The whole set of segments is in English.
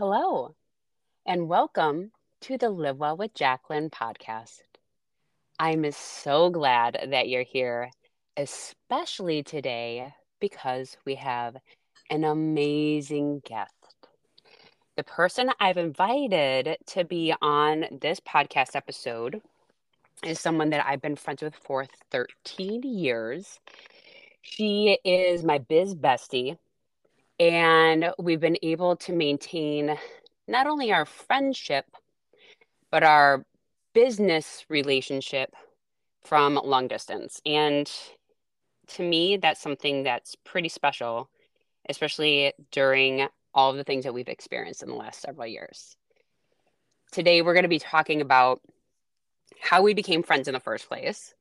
Hello, and welcome to the Live Well with Jacqueline podcast. I'm so glad that you're here, especially today because we have an amazing guest. The person I've invited to be on this podcast episode is someone that I've been friends with for 13 years. She is my biz bestie, and we've been able to maintain not only our friendship, but our business relationship from long distance. And to me, that's something that's pretty special, especially during all of the things that we've experienced in the last several years. Today, we're going to be talking about how we became friends in the first place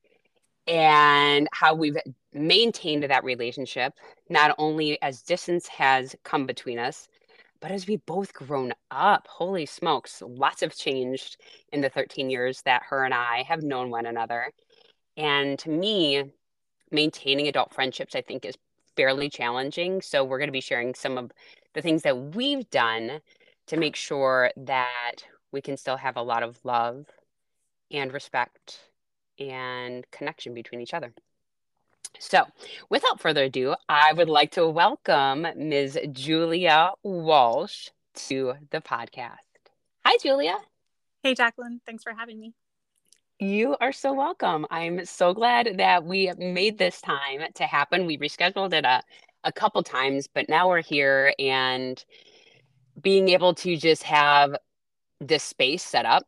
and how we've maintained that relationship, not only as distance has come between us, but as we've both grown up. Holy smokes, lots have changed in the 13 years that her and I have known one another. And to me, maintaining adult friendships, I think, is fairly challenging. So, we're going to be sharing some of the things that we've done to make sure that we can still have a lot of love and respect and connection between each other. So, without further ado, I would like to welcome Ms. Julia Walsh to the podcast. Hi, Julia. Hey, Jacqueline. Thanks for having me. You are so welcome. I'm so glad that we made this time to happen. We rescheduled it a, a couple times, but now we're here and being able to just have this space set up,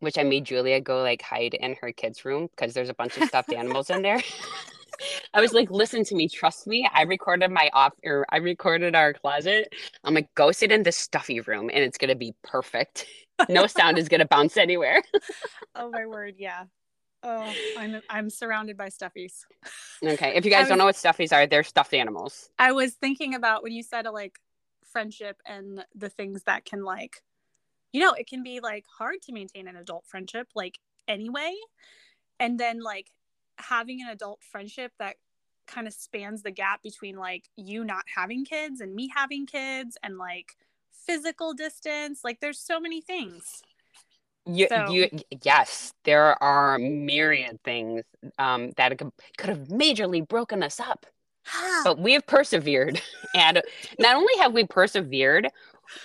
which I made Julia go like hide in her kids' room because there's a bunch of stuffed animals in there. I was like, listen to me, trust me. I recorded my off or I recorded our closet. I'm like, go sit in the stuffy room and it's gonna be perfect. No sound is gonna bounce anywhere. oh my word, yeah. Oh, I'm I'm surrounded by stuffies. Okay. If you guys was, don't know what stuffies are, they're stuffed animals. I was thinking about when you said a, like friendship and the things that can like you know, it can be like hard to maintain an adult friendship like anyway. And then like having an adult friendship that kind of spans the gap between like you not having kids and me having kids and like physical distance like there's so many things you, so. you yes there are myriad things um, that could, could have majorly broken us up but we have persevered and not only have we persevered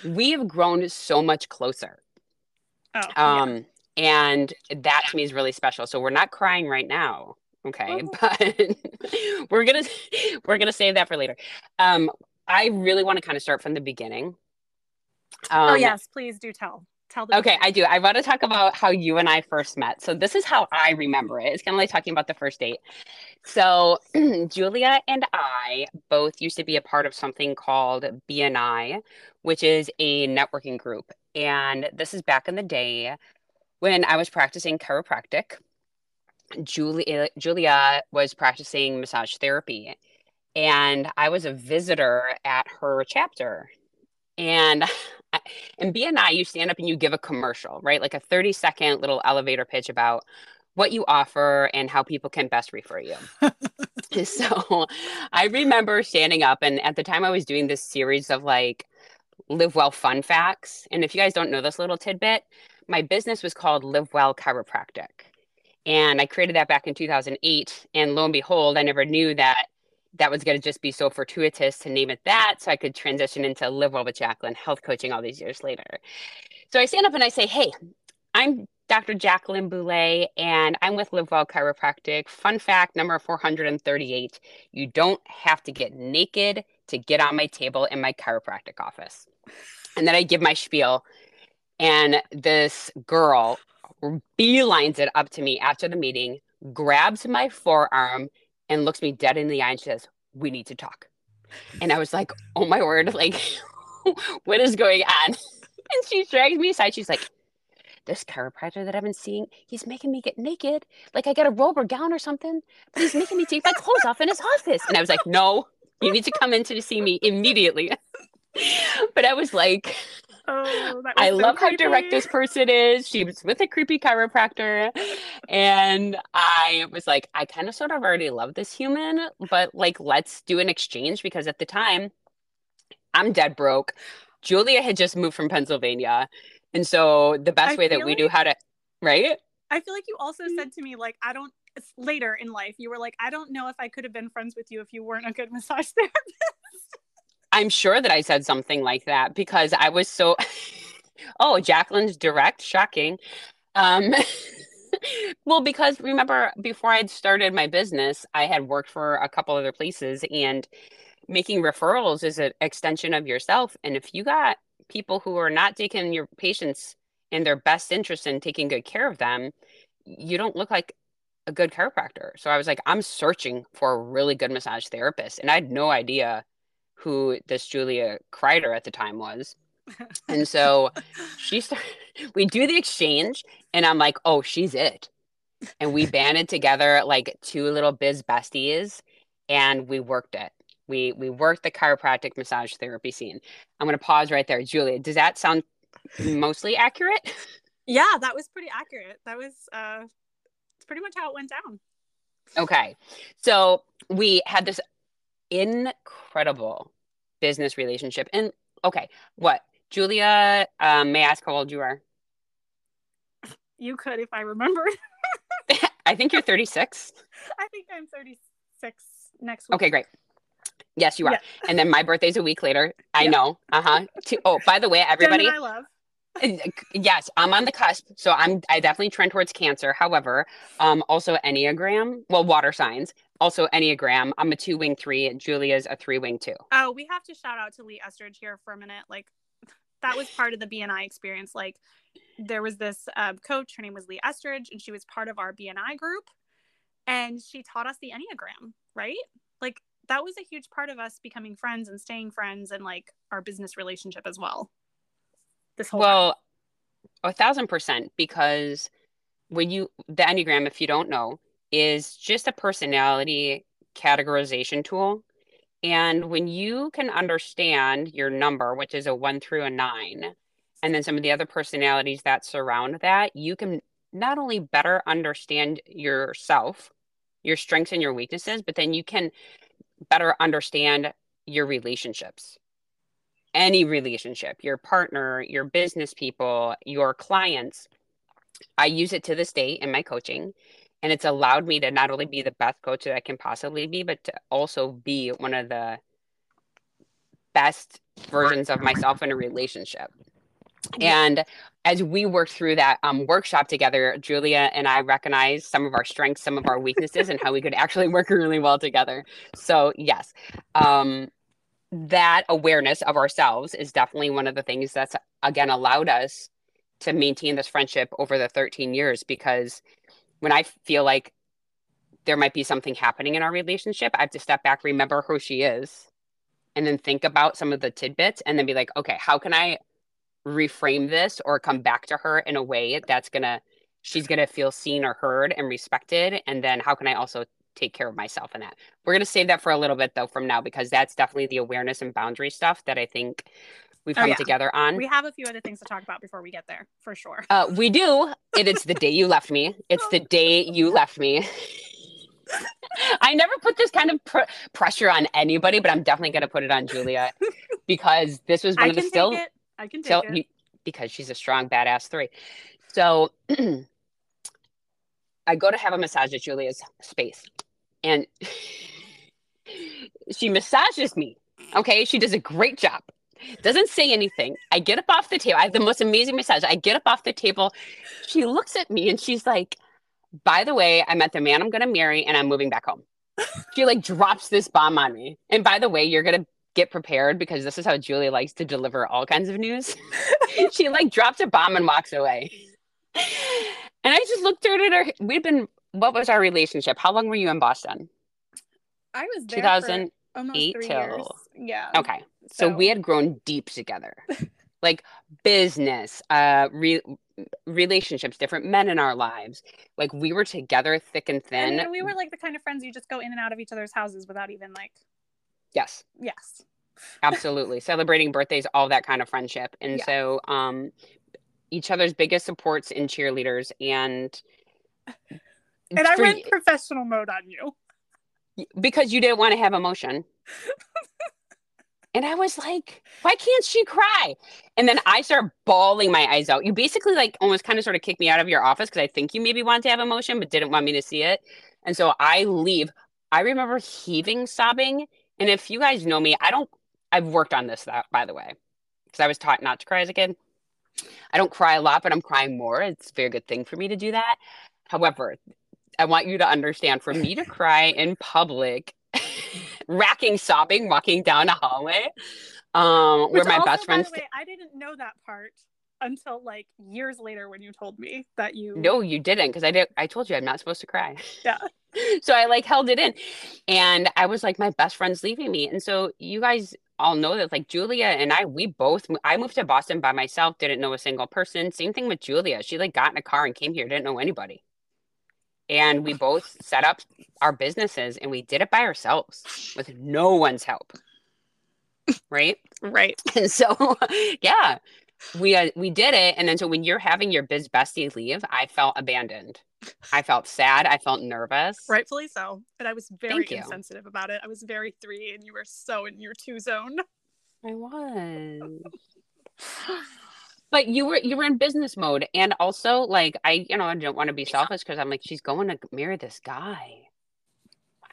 we have grown so much closer. Oh, um yeah. and that to me is really special. So we're not crying right now okay? Oh. but we're gonna we're gonna save that for later. Um i really want to kind of start from the beginning. Oh, um, oh yes please do tell. Tell the okay i do. I want to talk about how you and i first met. So this is how i remember it. It's kind of like talking about the first date. So julia and i both used to be a part of something called bni which is a networking group and this is back in the day when i was practicing chiropractic Julia uh, Julia was practicing massage therapy and I was a visitor at her chapter. And in BNI, you stand up and you give a commercial, right? Like a 30 second little elevator pitch about what you offer and how people can best refer you. so I remember standing up, and at the time I was doing this series of like live well fun facts. And if you guys don't know this little tidbit, my business was called Live Well Chiropractic. And I created that back in 2008. And lo and behold, I never knew that that was going to just be so fortuitous to name it that. So I could transition into Live Well with Jacqueline health coaching all these years later. So I stand up and I say, Hey, I'm Dr. Jacqueline Boulay, and I'm with Live Well Chiropractic. Fun fact number 438 you don't have to get naked to get on my table in my chiropractic office. And then I give my spiel, and this girl beelines it up to me after the meeting, grabs my forearm, and looks me dead in the eye and says, We need to talk. And I was like, Oh my word, like, what is going on? And she drags me aside. She's like, This chiropractor that I've been seeing, he's making me get naked. Like, I got a robe or gown or something, but he's making me take my clothes off in his office. And I was like, No, you need to come in to see me immediately. but I was like, Oh, I so love creepy. how direct this person is. She was with a creepy chiropractor. And I was like, I kind of sort of already love this human, but like, let's do an exchange because at the time, I'm dead broke. Julia had just moved from Pennsylvania. And so the best I way that we like- knew how to, right? I feel like you also said mm-hmm. to me like I don't later in life you were like I don't know if I could have been friends with you if you weren't a good massage therapist. I'm sure that I said something like that because I was so. oh, Jacqueline's direct, shocking. Um, well, because remember, before I'd started my business, I had worked for a couple other places, and making referrals is an extension of yourself. And if you got people who are not taking your patients in their best interest in taking good care of them, you don't look like a good chiropractor. So I was like, I'm searching for a really good massage therapist, and I had no idea who this Julia Kreider at the time was. And so she started, we do the exchange, and I'm like, oh, she's it. And we banded together like two little biz besties, and we worked it. We we worked the chiropractic massage therapy scene. I'm gonna pause right there, Julia. Does that sound mostly accurate? yeah, that was pretty accurate. That was uh it's pretty much how it went down. Okay. So we had this incredible business relationship. And okay, what? Julia, um, may I ask how old you are? You could if I remember. I think you're 36. I think I'm 36 next week. Okay, great. Yes, you are. Yeah. And then my birthday's a week later. I Yeah. know. Uh huh. Oh, by the way, everybody. I love. Yes, I'm on the cusp. So I'm I definitely trend towards cancer. However, um, also Enneagram. Well, water signs. Also Enneagram. I'm a two wing three. and Julia's a three wing two. Oh, we have to shout out to Lee Estridge here for a minute. Like that was part of the BNI experience. Like there was this uh, coach, her name was Lee Estridge, and she was part of our BNI group. And she taught us the Enneagram, right? Like that was a huge part of us becoming friends and staying friends and like our business relationship as well. This whole time. Well, a thousand percent, because when you, the Enneagram, if you don't know, is just a personality categorization tool. And when you can understand your number, which is a one through a nine, and then some of the other personalities that surround that, you can not only better understand yourself, your strengths and your weaknesses, but then you can better understand your relationships any relationship, your partner, your business people, your clients. I use it to this day in my coaching. And it's allowed me to not only be the best coach that I can possibly be, but to also be one of the best versions of myself in a relationship. And as we worked through that um, workshop together, Julia and I recognized some of our strengths, some of our weaknesses, and how we could actually work really well together. So, yes, um, that awareness of ourselves is definitely one of the things that's, again, allowed us to maintain this friendship over the 13 years. Because when I feel like there might be something happening in our relationship, I have to step back, remember who she is, and then think about some of the tidbits and then be like, okay, how can I reframe this or come back to her in a way that's gonna she's gonna feel seen or heard and respected and then how can i also take care of myself in that we're gonna save that for a little bit though from now because that's definitely the awareness and boundary stuff that i think we've Oh, come yeah. together on we have a few other things to talk about before we get there, for sure. uh, we do it is the day you left me it's the day you left me I never put this kind of pr- pressure on anybody, but I'm definitely going to put it on Julia because this was one I of the still. I can take So it. you, because she's a strong badass three. So I go to have a massage at Julia's space and she massages me. Okay. She does a great job. Doesn't say anything. I get up off the table. I have the most amazing massage. I get up off the table. She looks at me and she's like, by the way, I met the man I'm going to marry and I'm moving back home. She like drops this bomb on me. And by the way, you're going to get prepared because this is how Julia likes to deliver all kinds of news. she like drops a bomb and walks away. And I just looked at her. We'd been, what was our relationship? How long were you in Boston? I was there 2000. for almost eight three till- years. Yeah. Okay. So, we had grown deep together, like business, uh, re- relationships, different men in our lives. Like we were together thick and thin. mean, we were like the kind of friends you just go in and out of each other's houses without even like, yes. yes. absolutely celebrating birthdays all that kind of friendship and Yeah. so um each other's biggest supports and cheerleaders and And I went professional mode on you. because you didn't want to have emotion And I was like, why can't she cry? And then I start bawling my eyes out. You basically like almost kind of sort of kicked me out of your office because I think you maybe wanted to have emotion, but didn't want me to see it. And so I leave. I remember heaving, sobbing. And if you guys know me, I don't, I've worked on this, that, by the way, because I was taught not to cry as a kid. I don't cry a lot, but I'm crying more. It's a very good thing for me to do that. However, I want you to understand for me to cry in public racking sobbing walking down a hallway um where my also, best friends way, i didn't know that part until like years later when you told me that you no you didn't because i did i told you i'm not supposed to cry yeah so i like held it in and i was like my best friend's leaving me and so you guys all know that like julia and i we both i moved to boston by myself didn't know a single person same thing with julia she like got in a car and came here didn't know anybody. And we both set up our businesses and we did it by ourselves with no one's help. Right? Right. And so yeah we uh, we did it and then so when you're having your biz bestie leave i felt abandoned. I felt sad. I felt nervous. Rightfully so and i was very insensitive about it. I was very three and you were so in your two zone. I was. But you were you were in business mode and also like i you know i don't want to be selfish because i'm like she's going to marry this guy.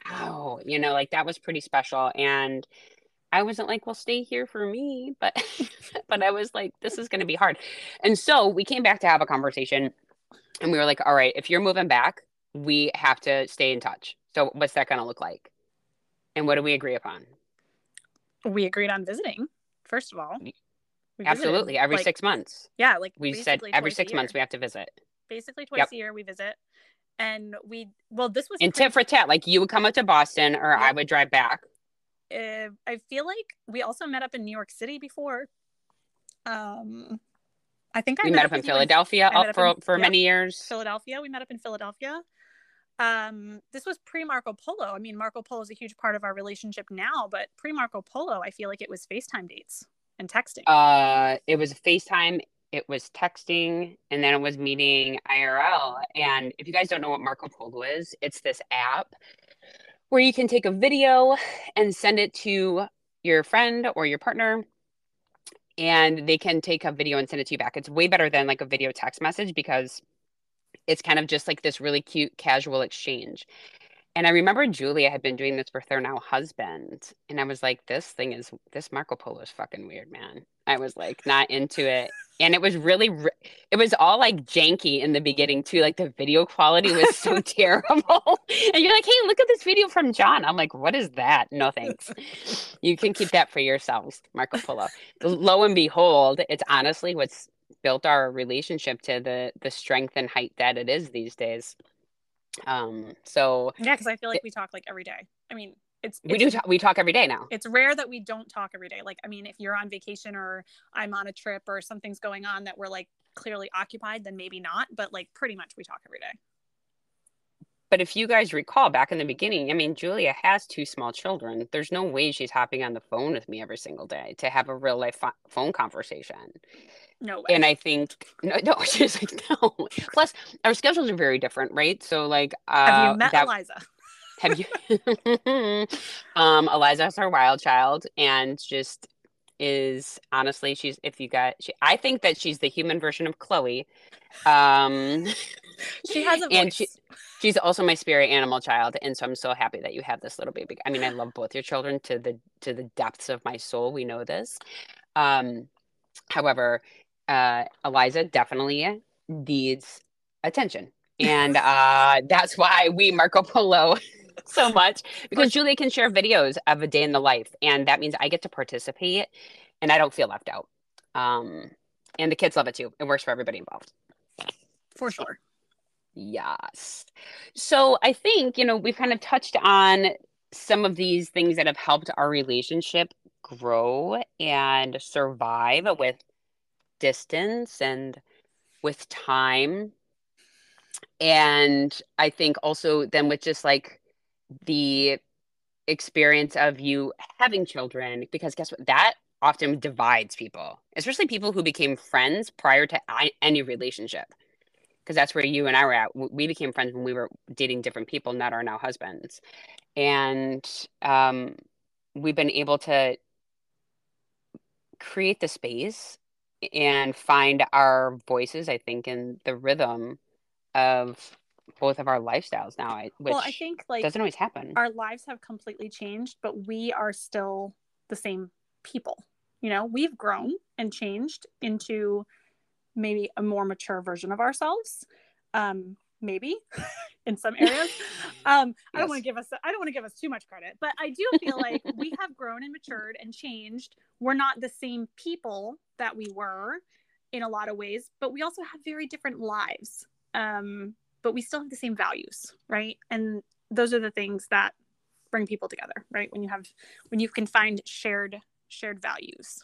Wow you know like that was pretty special and i wasn't like well stay here for me but but i was like this is going to be hard and so we came back to have a conversation and we were like all right if you're moving back we have to stay in touch so what's that going to look like and what do we agree upon we agreed on visiting first of all Absolutely, every like, six months. Yeah, like we said, every six months we have to visit. Basically, twice yep. a year we visit, and we well, this was in tit for tat. Like you would come up to Boston, or I would drive back. Uh, I feel like we also met up in New York City before. Um, I think I we met, met up, in Philadelphia in, up for in, for many years. Philadelphia, we met up in Philadelphia. Um, this was pre Marco Polo. I mean, Marco Polo is a huge part of our relationship now, but pre Marco Polo, I feel like it was FaceTime dates and texting? Uh, it was FaceTime, it was texting, and then it was meeting IRL. And if you guys don't know what Marco Polo is, it's this app where you can take a video and send it to your friend or your partner and they can take a video and send it to you back. It's way better than like a video text message because it's kind of just like this really cute casual exchange. And I remember Julia had been doing this with her now husband. And I was like, this thing is, this Marco Polo is fucking weird, man. I was like, not into it. And it was really, it was all like janky in the beginning too. Like the video quality was so terrible. and you're like, hey, look at this video from John. I'm like, what is that? No thanks. You can keep that for yourselves, Marco Polo. Lo and behold, it's honestly what's built our relationship to the the strength and height that it is these days. Um, so yeah, because I feel like we talk like every day. I mean, it's, it's we do talk, we talk every day now. It's rare that we don't talk every day. Like, I mean, if you're on vacation or I'm on a trip or something's going on that we're like clearly occupied, then maybe not. But like, pretty much we talk every day. But if you guys recall back in the beginning, I mean, Julia has two small children. There's no way she's hopping on the phone with me every single day to have a real life fo- phone conversation. No way. And I think no, no, she's like no. Plus, our schedules are very different, right? So, like, uh, have you met that, Eliza? Have you? um, Eliza's our wild child, and just is honestly, she's if you got, she, I think that she's the human version of Chloe. Um, she has a voice. and she, she's also my spirit animal child, and so I'm so happy that you have this little baby. I mean, I love both your children to the to the depths of my soul. We know this. Um, however, uh, Eliza definitely needs attention. And uh, that's why we Marco Polo so much because Julia can share videos of a day in the life. And that means I get to participate and I don't feel left out. Um, and the kids love it too. It works for everybody involved. For sure. Yes. So I think, you know, we've kind of touched on some of these things that have helped our relationship grow and survive with distance and with time. And I think also then with just like the experience of you having children, because guess what? That often divides people, especially people who became friends prior to any relationship. Because that's where you and I were at. We became friends when we were dating different people, not our now husbands. And um, we've been able to create the space and find our voices, I think, in the rhythm of both of our lifestyles now, which well, I think like doesn't always happen. Our lives have completely changed, but we are still the same people. You know, we've grown and changed into maybe a more mature version of ourselves. Um, maybe in some areas. Um, yes. I don't want to give us I don't want to give us too much credit, but I do feel like we have grown and matured and changed. We're not the same people that we were in a lot of ways, but we also have very different lives. Um, but we still have the same values, right? And those are the things that bring people together, right? When you have when you can find shared shared values.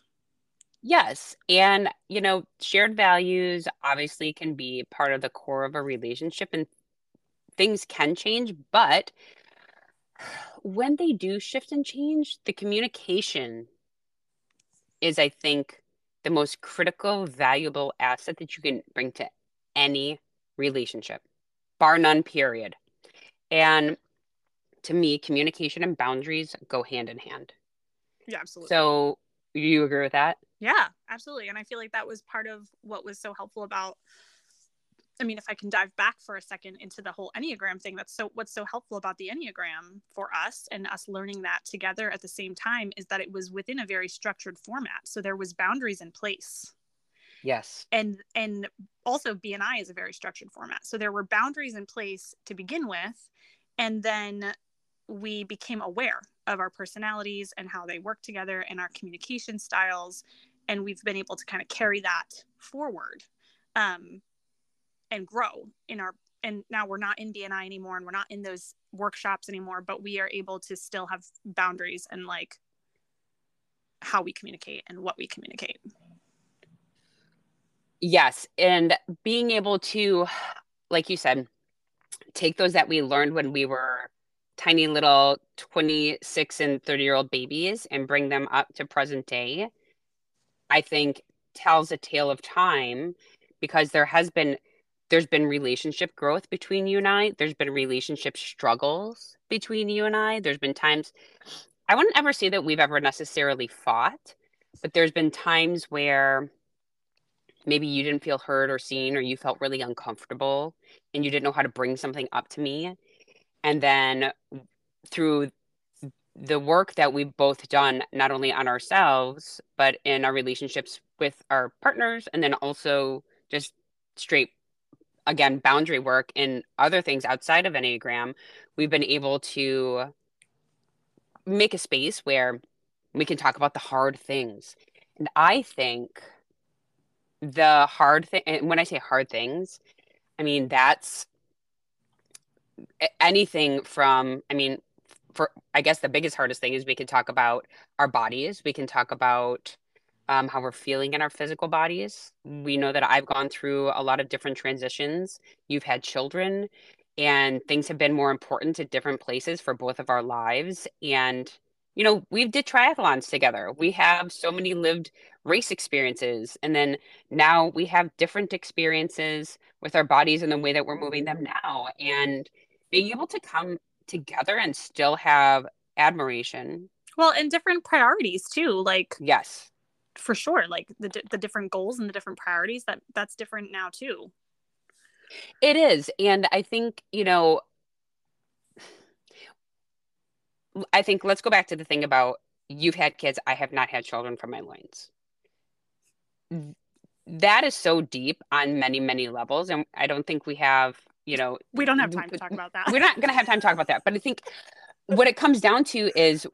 Yes. And, you know, shared values obviously can be part of the core of a relationship and things can change, but when they do shift and change, the communication is, I think, the most critical, valuable asset that you can bring to any relationship, bar none, period. And to me, communication and boundaries go hand in hand. Yeah, absolutely. So, you agree with that? Yeah, absolutely. And I feel like that was part of what was so helpful about I mean, if I can dive back for a second into the whole Enneagram thing, that's so what's so helpful about the Enneagram for us and us learning that together at the same time is that it was within a very structured format. So there was boundaries in place. Yes. And and also BNI is a very structured format. So there were boundaries in place to begin with. And then we became aware of our personalities and how they work together and our communication styles and we've been able to kind of carry that forward um, and grow in our and now we're not in BNI anymore and we're not in those workshops anymore but we are able to still have boundaries and like how we communicate and what we communicate. Yes and being able to like you said take those that we learned when we were tiny little 26 and 30 year old babies and bring them up to present day I think tells a tale of time because there has been there's been relationship growth between you and I. There's been relationship struggles between you and I. There's been times I wouldn't ever say that we've ever necessarily fought, but there's been times where maybe you didn't feel heard or seen or you felt really uncomfortable and you didn't know how to bring something up to me. And then through the work that we've both done not only on ourselves but in our relationships with our partners and then also just straight again boundary work and other things outside of enneagram we've been able to make a space where we can talk about the hard things. And i think the hard thing and when i say hard things i mean that's anything from i mean for I guess the biggest hardest thing is we can talk about our bodies. We can talk about um, how we're feeling in our physical bodies. We know that I've gone through a lot of different transitions. You've had children, and things have been more important at different places for both of our lives. And you know, we've did triathlons together. We have so many lived race experiences, and then now we have different experiences with our bodies and the way that we're moving them now. And being able to come together and still have admiration. Well, and different priorities too. Like yes, for sure. Like the the different goals and the different priorities that that's different now too. It is, and I think you know. I think let's go back to the thing about you've had kids. I have not had children from my loins. That is so deep on many, many levels. And I don't think we have you know we don't have time to talk about that. we're not going to have time to talk about that. But i think what it comes down to is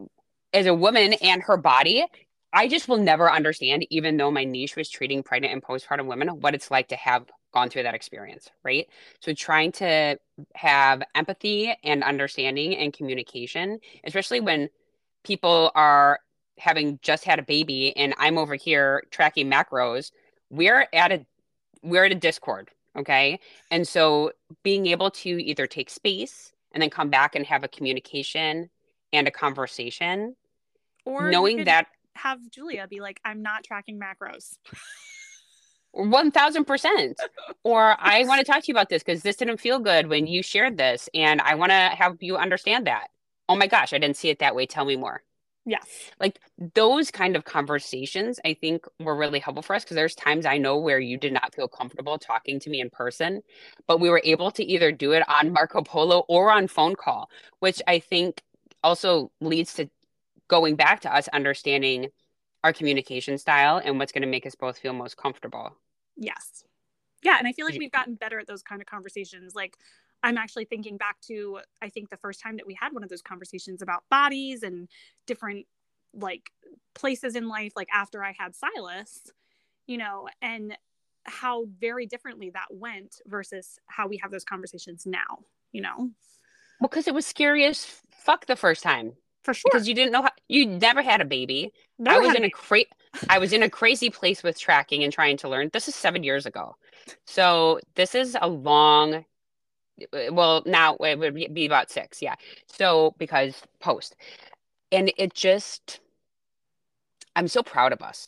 as a woman and her body i just will never understand even though my niche was treating pregnant and postpartum women what it's like to have gone through that experience right? So trying to have empathy and understanding and communication especially when people are having just had a baby and i'm over here tracking macros we're at a we're at a discord Okay. And so being able to either take space and then come back and have a communication and a conversation, or knowing that have Julia be like, I'm not tracking macros. 1000%. or I want to talk to you about this because this didn't feel good when you shared this. And I want to have you understand that. Oh my gosh, I didn't see it that way. Tell me more. Yes. Like those kind of conversations, I think were really helpful for us because there's times I know where you did not feel comfortable talking to me in person, but we were able to either do it on Marco Polo or on phone call, which I think also leads to going back to us understanding our communication style and what's going to make us both feel most comfortable. Yes. Yeah. And I feel like we've gotten better at those kind of conversations. Like, I'm actually thinking back to, I think the first time that we had one of those conversations about bodies and different like places in life, like after I had Silas, you know, and how very differently that went versus how we have those conversations now, you know? Because it was scary as fuck the first time. For sure. Because you didn't know how, you never had a baby. Never I was in a cra- I was in a crazy place with tracking and trying to learn. This is seven years ago. So this is a long well now it would be about six yeah. So because post. And it just i'm so proud of us.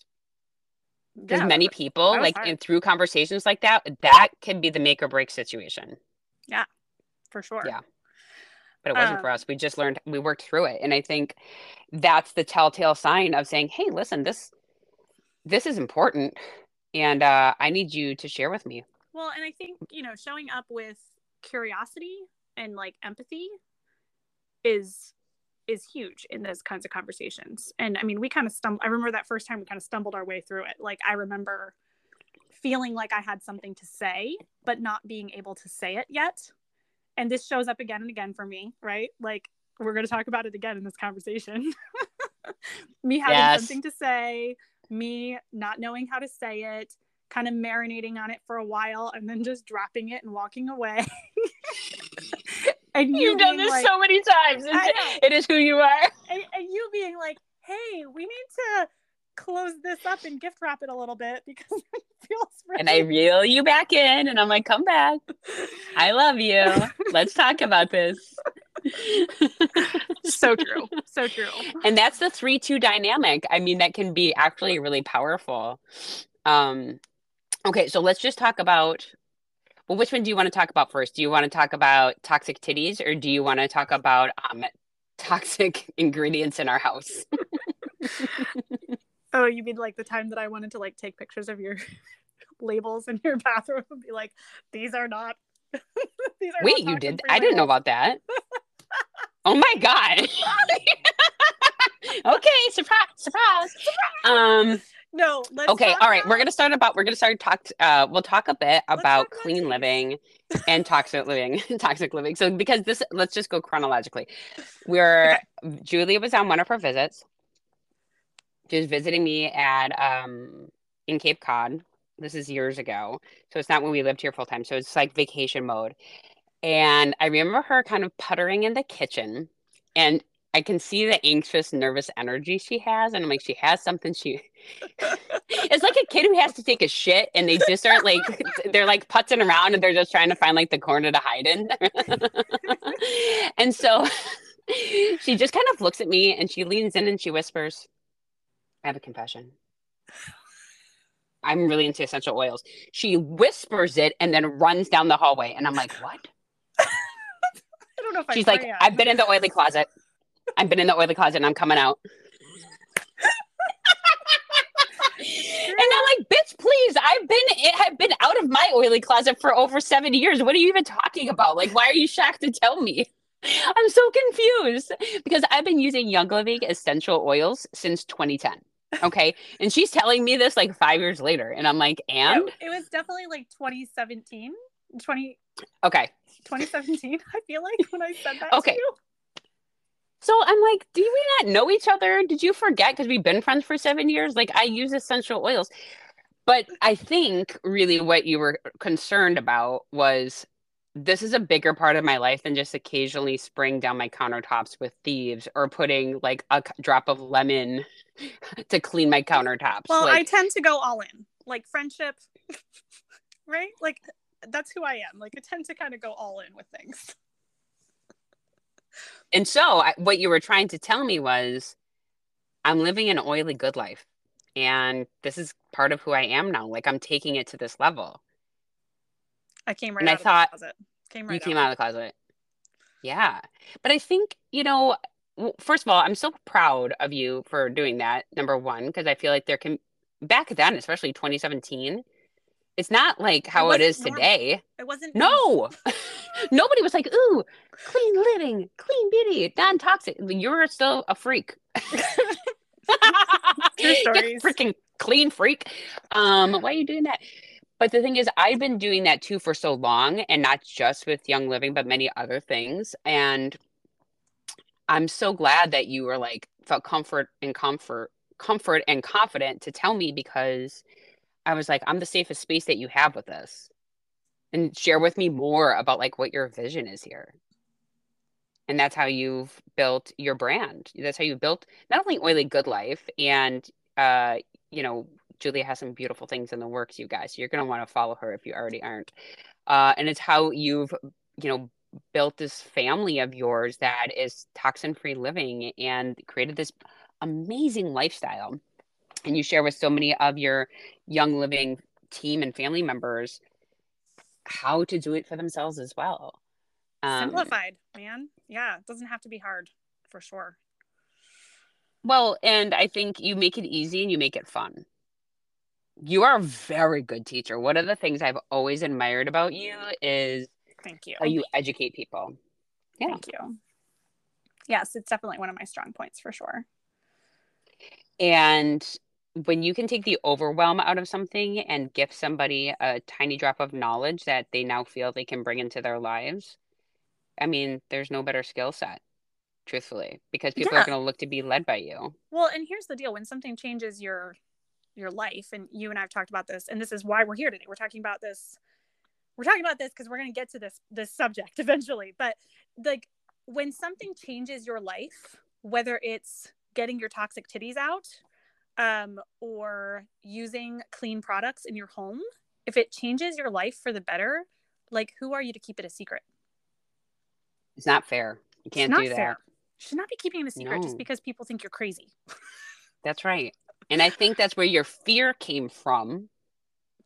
Because yeah, many people like and through conversations like that that can be the make or break situation. Yeah for sure. Yeah. But it wasn't um, for us. We just learned we worked through it. And i think that's the telltale sign of saying hey listen this this is important. And uh, i need you to share with me. Well and i think you know showing up with curiosity and like empathy is is huge in those kinds of conversations. And I mean, we kind of stumbled. I remember that first time we kind of stumbled our way through it. Like I remember feeling like I had something to say, but not being able to say it yet. And this shows up again and again for me, right? Like we're going to talk about it again in this conversation. me having yes. something to say, me not knowing how to say it, kind of marinating on it for a while and then just dropping it and walking away. and you have done this like, so many times. it is who you are. And, and you being like, hey, we need to close this up and gift wrap it a little bit because it feels really... And I reel you back in and I'm like, come back. I love you. Let's talk about this. so true. So true. And that's the 3-2 dynamic. I mean, that can be actually really powerful. Um Okay, so let's just talk about well, which one do you want to talk about first? Do you want to talk about toxic titties or do you want to talk about um, toxic ingredients in our house? oh, you mean like the time that I wanted to like take pictures of your labels in your bathroom and be like, these are not. these are Wait, you did? I didn't know about that. oh my god. okay, surprise, surprise. Um no. okay. All right. About... We're gonna start about. We're gonna start talk. Uh, we'll talk a bit about clean about living and toxic living. toxic living. So because this, let's just go chronologically. We're okay. Julia was on one of her visits. She was visiting me at um in Cape Cod. This is years ago, so it's not when we lived here full time. So it's like vacation mode. And I remember her kind of puttering in the kitchen, and I can see the anxious, nervous energy she has, and I'm like, she has something. She, it's like a kid who has to take a shit, and they just aren't like, they're like putzing around, and they're just trying to find like the corner to hide in. and so, she just kind of looks at me, and she leans in, and she whispers, "I have a confession." I'm really into essential oils. She whispers it and then runs down the hallway, and I'm like, "What?" I don't know if She's I like, "I've been in the oily closet." I've been in the oily closet and I'm coming out. and I'm like, bitch, please. I've been it have been out of my oily closet for over seven years. What are you even talking about? Like, why are you shocked to tell me? I'm so confused because I've been using Young Living essential oils since 2010. Okay. And she's telling me this like five years later. And I'm like, and it was definitely like 2017. 20 Okay. 2017, I feel like when I said that okay. So I'm like, do we not know each other? Did you forget? Because we've been friends for seven years. Like, I use essential oils. But I think really what you were concerned about was this is a bigger part of my life than just occasionally spraying down my countertops with thieves or putting like a drop of lemon to clean my countertops. Well, like, I tend to go all in, like friendship, right? Like that's who I am. Like I tend to kind of go all in with things and so I, what you were trying to tell me was i'm living an oily good life and this is part of who i am now like i'm taking it to this level i came right and i thought came right you out. came out of the closet yeah but i think you know first of all, I'm so proud of you for doing that. Number one, because I feel like there can back then, especially 2017, it's not like how it, wasn't normal. today. It wasn't No, nobody was like, "Ooh, clean living, clean beauty, non-toxic." You're still a freak. True stories. freaking clean freak. Um, why are you doing that? But the thing is, I've been doing that too for so long, and not just with Young Living, but many other things. And I'm so glad that you were like felt comfort and comfort, comfort and confident to tell me because I was like, I'm the safest space that you have with us. And share with me more about like what your vision is here. And that's how you've built your brand. That's how you built not only Oily Good Life and uh, you know, Julia has some beautiful things in the works, you guys. You're gonna want to follow her if you already aren't. Uh, and it's how you've, you know, built this family of yours that is toxin-free living and created this amazing lifestyle. And you share with so many of your young living team and family members how to do it for themselves as well. Um, simplified, man. Yeah, it doesn't have to be hard for sure. Well, and I think you make it easy and you make it fun. You are a very good teacher. One of the things I've always admired about you is Thank you. how you educate people. Yeah. Thank you. Yes, it's definitely one of my strong points for sure. And when you can take the overwhelm out of something and give somebody a tiny drop of knowledge that they now feel they can bring into their lives, I mean, there's no better skill set, truthfully, because people Yeah. are going to look to be led by you. Well, and here's the deal: when something changes your your life, and you and I've talked about this, and this is why we're here today. We're talking about this. We're talking about this because we're going to get to this this subject eventually. But like when something changes your life, whether it's getting your toxic titties out, um, or using clean products in your home, if it changes your life for the better, like who are you to keep it a secret? It's not fair. You can't do that. fair. You should not be keeping it a secret just because people think you're crazy. That's right. And I think that's where your fear came from.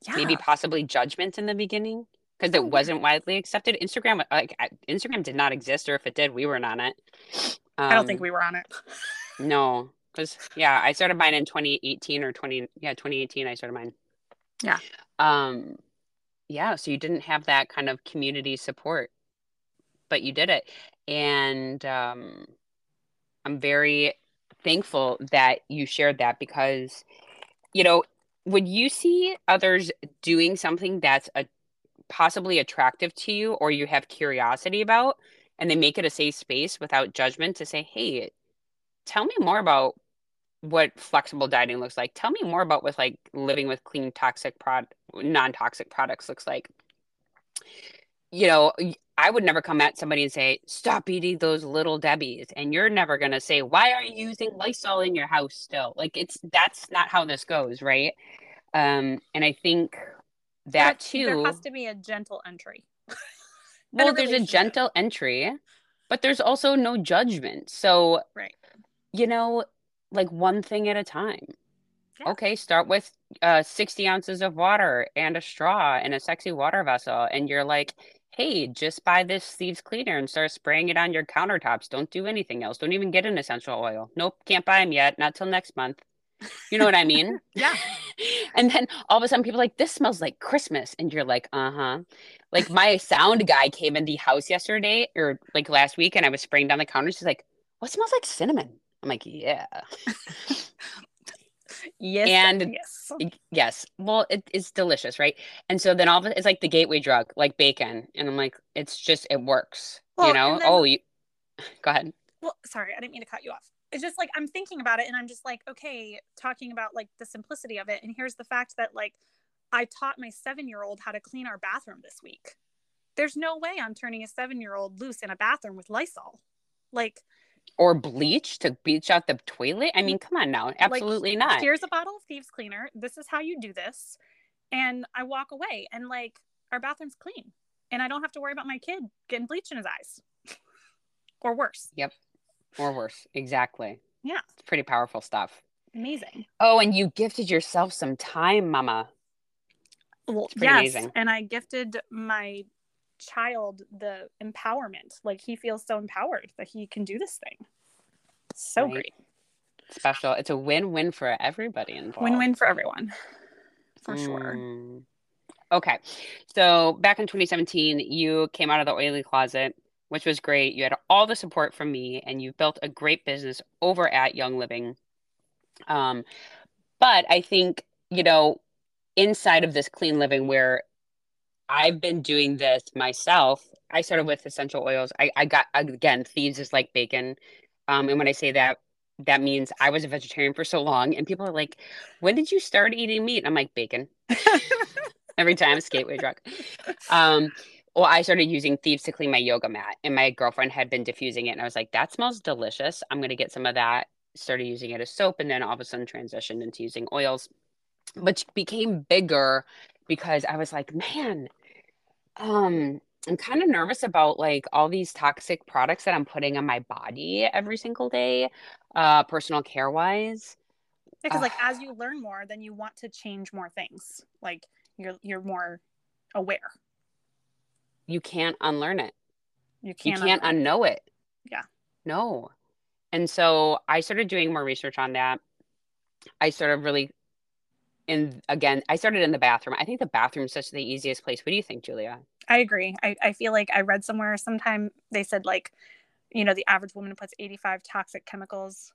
Yeah. Maybe possibly judgment in the beginning because Oh, it wasn't widely accepted. Instagram, like Instagram, did not exist, or if it did, we weren't on it. I don't think Um, we were on it. No, because yeah, I started mine in 2018 or 20 yeah 2018. I started mine. Yeah. Um, yeah. So you didn't have that kind of community support, but you did it, and um, I'm very thankful that you shared that because, you know, when you see others doing something that's a possibly attractive to you or you have curiosity about, and they make it a safe space without judgment to say, hey, tell me more about what flexible dieting looks like. Tell me more about what like living with clean toxic prod non-toxic products looks like. You know, I would never come at somebody and say, stop eating those little Debbie's. And you're never gonna say, why are you using Lysol in your house still? Like it's that's not how this goes, right? Um, and I think that But too There has to be a gentle entry. well, a there's a gentle entry, but there's also no judgment. So, Right. you know, like one thing at a time. Yeah. Okay, start with uh 60 ounces of water and a straw and a sexy water vessel. And you're like, hey, just buy this Thieves cleaner and start spraying it on your countertops. Don't do anything else. Don't even get an essential oil. Nope, can't buy them yet. Not till next month. You know what I mean? Yeah. And then all of a sudden people are like, this smells like Christmas. And you're like, uh-huh. Like my sound guy came in the house yesterday or like last week and I was spraying down the counters. He's like, what smells like cinnamon? I'm like, yeah. Yes. And- yes. Yes. Well, it, it's delicious, right? And so then all of it, it's like the gateway drug, like bacon. And I'm like, it's just, it works. Well, you know? then- oh, you go ahead. Well, sorry, I didn't mean to cut you off. It's just like I'm thinking about it and I'm just like, okay, talking about like the simplicity of it. And here's the fact that like I taught my seven year old how to clean our bathroom this week. There's no way I'm turning a seven year old loose in a bathroom with Lysol. Like, Or bleach to bleach out the toilet. I mean, come on now. Absolutely not. here's a bottle of thieves cleaner. This is how you do this. And I walk away and like our bathroom's clean. And I don't have to worry about my kid getting bleach in his eyes. or worse. Yep. Or worse. Exactly. Yeah. It's pretty powerful stuff. Amazing. Oh, and you gifted yourself some time, mama. Well, yes, amazing. and I gifted my child the empowerment. Like he feels so empowered that he can do this thing. So Right. great. Special. It's a win-win for everybody involved. Win-win for everyone. For sure. Mm. Okay. So back in 2017, you came out of the oily closet, which was great. You had all the support from me, and you built a great business over at Young Living. Um, but I think, you know, inside of this clean living where I've been doing this myself, I started with essential oils. I, I got, again, thieves is like bacon. Um, and when I say that, that means I was a vegetarian for so long, and people are like, "When did you start eating meat?" I'm like, "Bacon." Every time, it's gateway drug. Um, well, I started using thieves to clean my yoga mat, and my girlfriend had been diffusing it, and I was like, "That smells delicious. I'm gonna get some of that." Started using it as soap, and then all of a sudden transitioned into using oils, which became bigger because I was like, "Man, um." I'm kind of nervous about like all these toxic products that I'm putting on my body every single day uh personal care wise Because like Ah. as you learn more, then you want to change more things. Like you're you're more aware. you can't unlearn it You can't. You can't unknow it Yeah. no and so i started doing more research on that i sort of really in again i started in the bathroom i think the bathroom is such the easiest place what do you think julia I agree. I, I feel like I read somewhere sometime they said like, you know, the average woman puts 85 toxic chemicals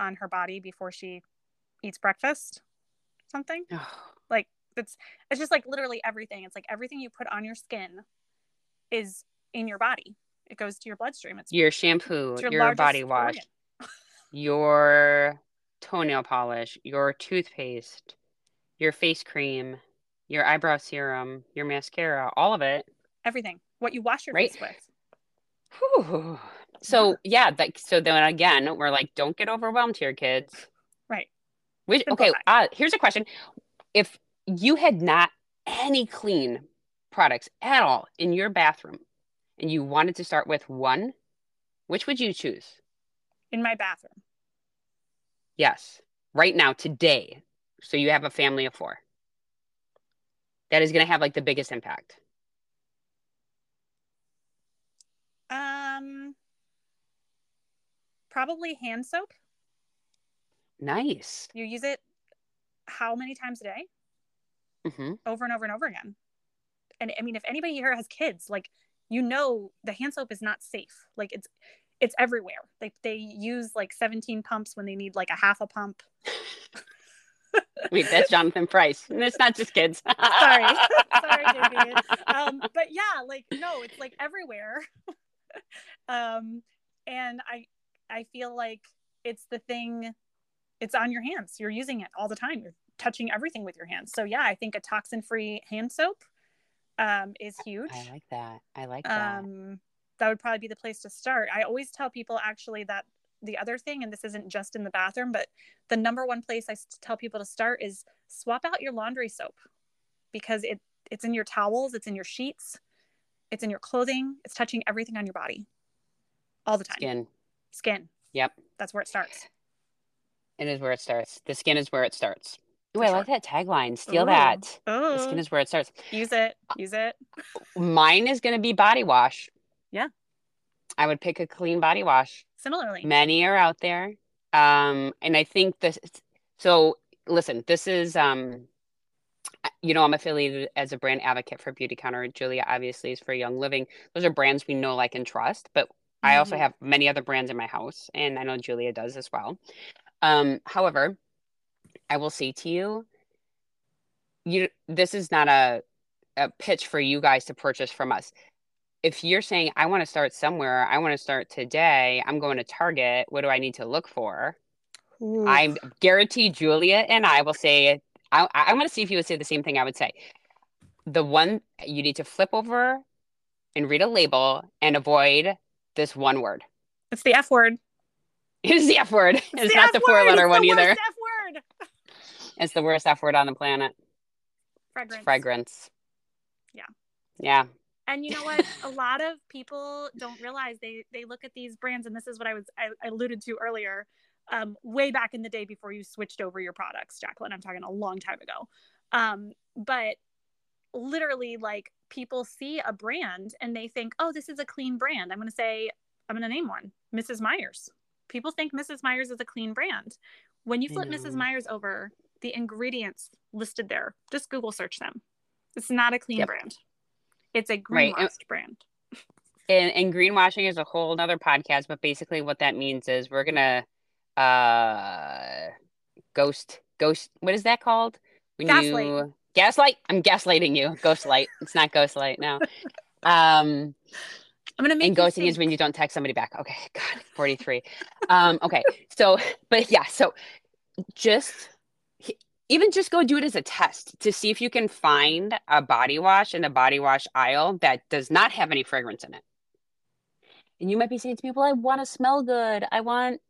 on her body before she eats breakfast. Something. Like it's it's just like literally everything. It's like everything you put on your skin is in your body. It goes to your bloodstream. It's, your shampoo it's your, your, body wash your toenail polish your toothpaste your face cream your eyebrow serum your mascara all of it Everything. What you wash your Right. face with. Whew. So yeah, like so then again, we're like, don't get overwhelmed here, kids. Right. Which okay, uh, here's a question: If you had not any clean products at all in your bathroom, and you wanted to start with one, which would you choose? In my bathroom. Yes, right now, today. So you have a family of four. That is going to have like the biggest impact. Um probably hand soap. Nice. You use it how many times a day? hmm over and over and over again. And I mean, if anybody here has kids, like you know, the hand soap is not safe. Like it's it's everywhere. They they use like 17 pumps when they need like a half a pump. Wait, that's Jonathan Price. And it's not just kids. Sorry, sorry, David. Um, but yeah, like no, it's like everywhere. um, and I I feel like it's the thing. It's on your hands. You're using it all the time. You're touching everything with your hands. So yeah, I think a toxin-free hand soap um, is huge. I like that. I like that. um, that would probably be the place to start. I always tell people actually that the other thing, and this isn't just in the bathroom, but the number one place I tell people to start is swap out your laundry soap because it it's in your towels, it's in your sheets, it's in your clothing, it's touching everything on your body all the time. Skin. Skin. Yep. That's where it starts. It is where it starts. The skin is where it starts. Ooh, I sure. like that tagline. Steal Ooh. that. The Oh, skin is where it starts. use it, uh, use it. Mine is going to be body wash. Yeah. I would pick a clean body wash. Similarly, Many are out there. Um, and I think this, so listen, this is, um, you know, I'm affiliated as a brand advocate for Beautycounter. Julia obviously is for Young Living. Those are brands we know, like, and trust. But I also Mhm. have many other brands in my house, and I know Julia does as well. Um, however, I will say to you, you this is not a a pitch for you guys to purchase from us. If you're saying I want to start somewhere, I want to start today, I'm going to Target, what do I need to look for? Ooh. I'm guaranteed Julia and I will say I I want to see if you would say the same thing I would say. The one you need to flip over and read a label and avoid this one word. it's the F word. It's the F word. It's, the not F the four letter It's one the either. worst F word. It's the worst F word on the planet. Fragrance. It's fragrance. Yeah. Yeah. And you know what? a lot of people don't realize they they look at these brands, and this is what I was I, I alluded to earlier, um, way back in the day before you switched over your products, Jacqueline. I'm talking a long time ago. Um, but literally, like people see a brand and they think, oh, this is a clean brand. I'm going to say, I'm going to name one, Mrs. Meyer's. People think Mrs. Meyer's is a clean brand. When you flip Mrs. Meyer's over, the ingredients listed there, just Google search them. It's not a clean Yep. brand. It's a Right, greenwashed and- brand. and, and greenwashing is a whole nother podcast but basically what that means is we're gonna uh ghost ghost what is that called? When Gaslight. you gaslight. I'm gaslighting you. Ghost light it's not ghost light no. Um I'm gonna make and ghosting is when you don't text somebody back. Okay god 43 um okay so but yeah so just even just go do it as a test to see if you can find a body wash in the body wash aisle that does not have any fragrance in it. And you might be saying to people i want to smell good. I want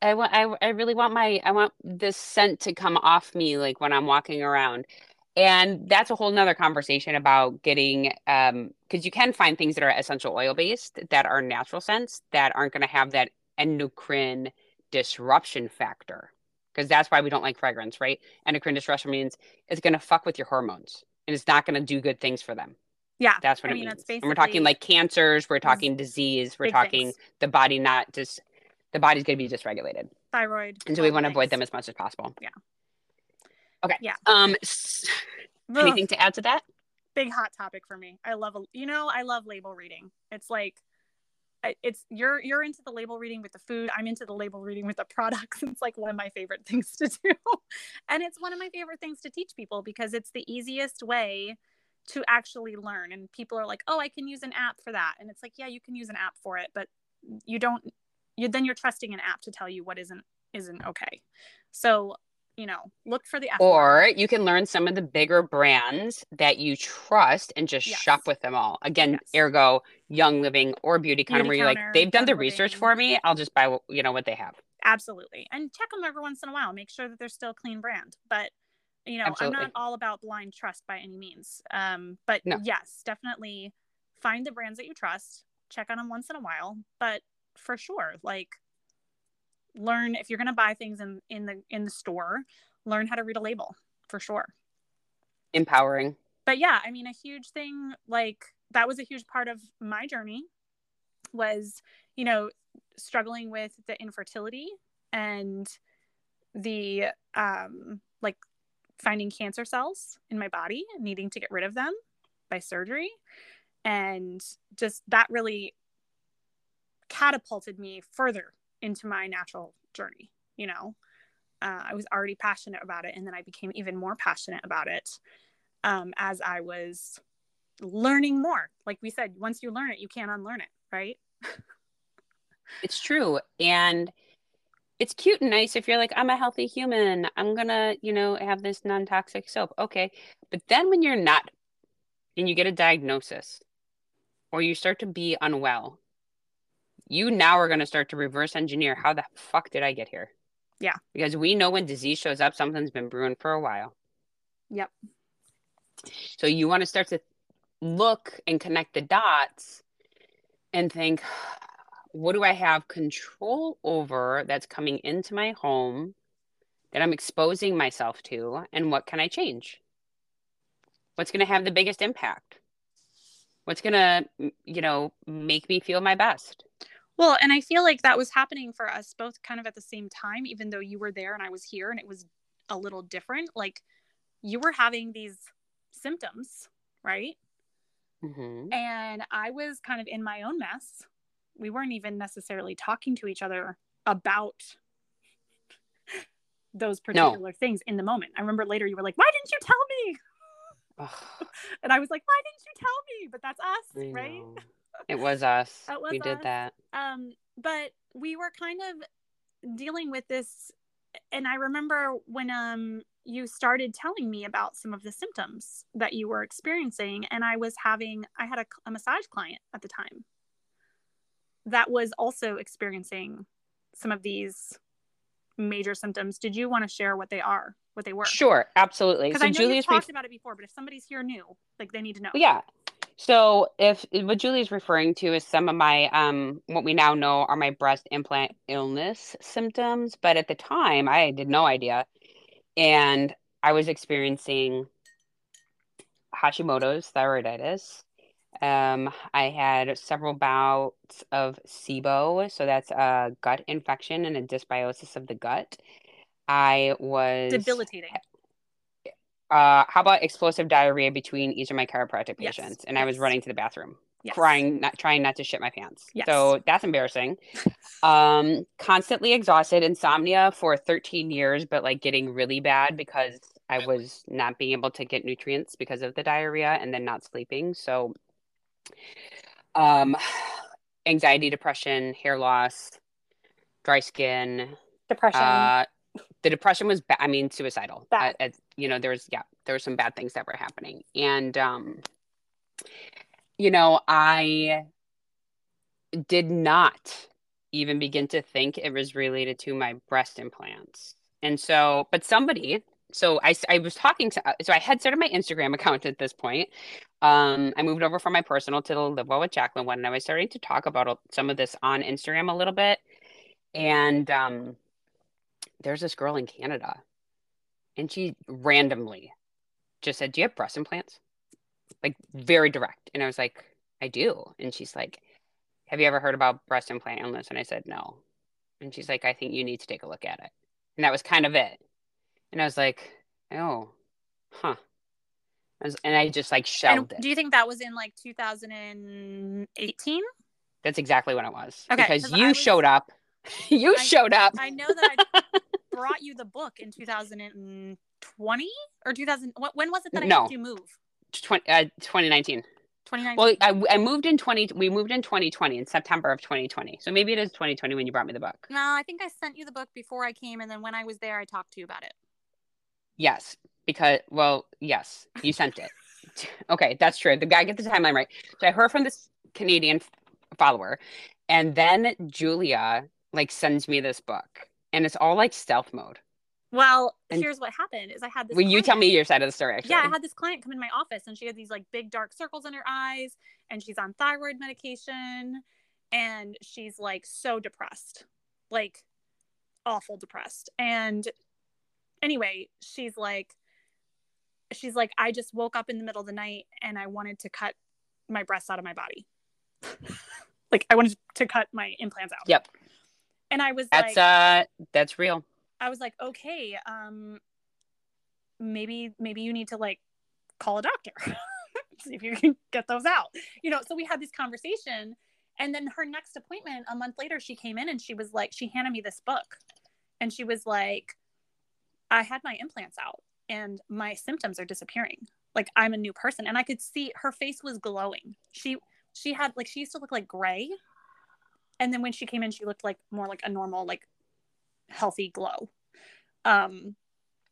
i want I, I really want my i want this scent to come off me like when i'm walking around. And that's a whole nother conversation about getting um because you can find things that are essential oil based that are natural scents that aren't going to have that endocrine disruption factor because that's why we don't like fragrance right endocrine disruption means it's going to fuck with your hormones and it's not going to do good things for them yeah, that's what I it mean, means and we're talking like cancers we're talking disease we're talking things. the body not just the body's going to be dysregulated thyroid. and so we want to avoid them as much as possible Yeah. okay Yeah. um Ugh, anything to add to that big hot topic for me. I love, a- you know, I love label reading. It's like, it's you're you're into the label reading with the food. I'm into the label reading with the products. It's like one of my favorite things to do, and it's one of my favorite things to teach people because it's the easiest way to actually learn. And people are like, "Oh, I can use an app for that," and it's like, yeah, you can use an app for it, but you don't. You then you're trusting an app to tell you what isn't isn't okay. So you know, look for the F or you can learn some of the bigger brands that you trust and just Yes. shop with them all again Yes. ergo young living or Beautycounter where you're like they've done the Young research Living. for me i'll just buy what you know what they have absolutely and check them every once in a while make sure that they're still a clean brand but you know Absolutely. i'm not all about blind trust by any means um but No. yes definitely find the brands that you trust check on them once in a while but for sure like learn if you're going to buy things in in the in the store learn how to read a label for sure. Empowering. But yeah i mean a huge thing like that was a huge part of my journey was you know struggling with the infertility and the um like finding cancer cells in my body needing to get rid of them by surgery. And just that really catapulted me further into my natural journey you know? Uh, i was already passionate about it and then i became even more passionate about it um, as i was learning more. Like we said once you learn it you can't unlearn it right? It's true and it's cute and nice if you're like i'm a healthy human. I'm gonna you know have this non-toxic soap. Okay but then when you're not and you get a diagnosis or you start to be unwell you now are going to start to reverse engineer how the fuck did i get here Yeah. because we know when disease shows up something's been brewing for a while Yep. so you want to start to look and connect the dots and think what do I have control over that's coming into my home that I'm exposing myself to, and what can I change? What's going to have the biggest impact? What's going to, you know, make me feel my best? Well, and I feel like that was happening for us both kind of at the same time, even though you were there and I was here and it was a little different. Like you were having these symptoms, right? Mm-hmm. And I was kind of in my own mess. We weren't even necessarily talking to each other about those particular things in the moment. I remember later you were like, Why didn't you tell me? And I was like, Why didn't you tell me? But that's us, right? It was us. That was we did that. um but we were kind of dealing with this and i remember when um you started telling me about some of the symptoms that you were experiencing and i was having i had a, a massage client at the time that was also experiencing some of these major symptoms did you want to share what they are what they were Sure, absolutely. because So i know Julia's you've talked about it before but if somebody's here new like they need to know Yeah. So if what Julie's referring to is some of my um what we now know are my breast implant illness symptoms, but at the time I did no idea. And I was experiencing Hashimoto's thyroiditis. Um, I had several bouts of SIBO, so that's a gut infection and a dysbiosis of the gut. I was Debilitating. Uh, how about explosive diarrhea between each of my chiropractic Yes, patients? And I was running to the bathroom, Yes. crying, not trying not to shit my pants. Yes. So that's embarrassing. um, constantly exhausted, insomnia for 13 years, but like getting really bad because I was not being able to get nutrients because of the diarrhea and then not sleeping. So, um, anxiety, depression, hair loss, dry skin, Depression. uh, the depression was ba- I mean suicidal. Bad. Uh, uh, you know, there was yeah, there were some bad things that were happening, and um, you know, I did not even begin to think it was related to my breast implants, and so, but somebody. So I, I was talking to so I had started my Instagram account at this point. Um, I moved over from my personal to the Live Well with Jacqueline one, and I was starting to talk about some of this on Instagram a little bit. And um, there's this girl in Canada, and she randomly just said, "Do you have breast implants?" Like hmm. very direct, and I was like, "I do," and she's like, "Have you ever heard about breast implant illness?" And I said, "No," and she's like, "I think you need to take a look at it," and that was kind of it. And I was like, "Oh, huh," I was, and I just like and shelved it. do you think that was in like 2018? That's exactly what it was Okay, because you was- showed up. you I- showed up. I know that I brought you the book in 2020 or 2000. When was it that I No. helped you move? 20, uh, 2019. 2019. Well, I, I moved in 20, we moved in 2020, in September of 2020. So maybe it is 2020 when you brought me the book. no, I think I sent you the book before I came, and then when I was there, I talked to you about it. Yes, because, well, yes, you sent it. okay, that's true. The guy get the timeline right. So I heard from this Canadian f- follower, and then Julia like sends me this book, and it's all like stealth mode. Well, And- here's what happened: is I had this. Will you tell me your side of the story? Actually, Yeah, I had this client come in my office and she had these like big dark circles in her eyes and she's on thyroid medication and she's like so depressed. Like awful depressed. And anyway, she's like she's like I just woke up in the middle of the night and I wanted to cut my breasts out of my body. like I wanted to cut my implants out. Yep. And I was that's like uh, that's real. I was like, okay, um, maybe maybe you need to like call a doctor, see if you can get those out. You know, so we had this conversation, and then her next appointment a month later, she came in and she was like, she handed me this book, and she was like, I had my implants out and my symptoms are disappearing. Like I'm a new person, and I could see her face was glowing. She she had like she used to look like gray, and then when she came in, she looked like more like a normal like healthy glow. Um,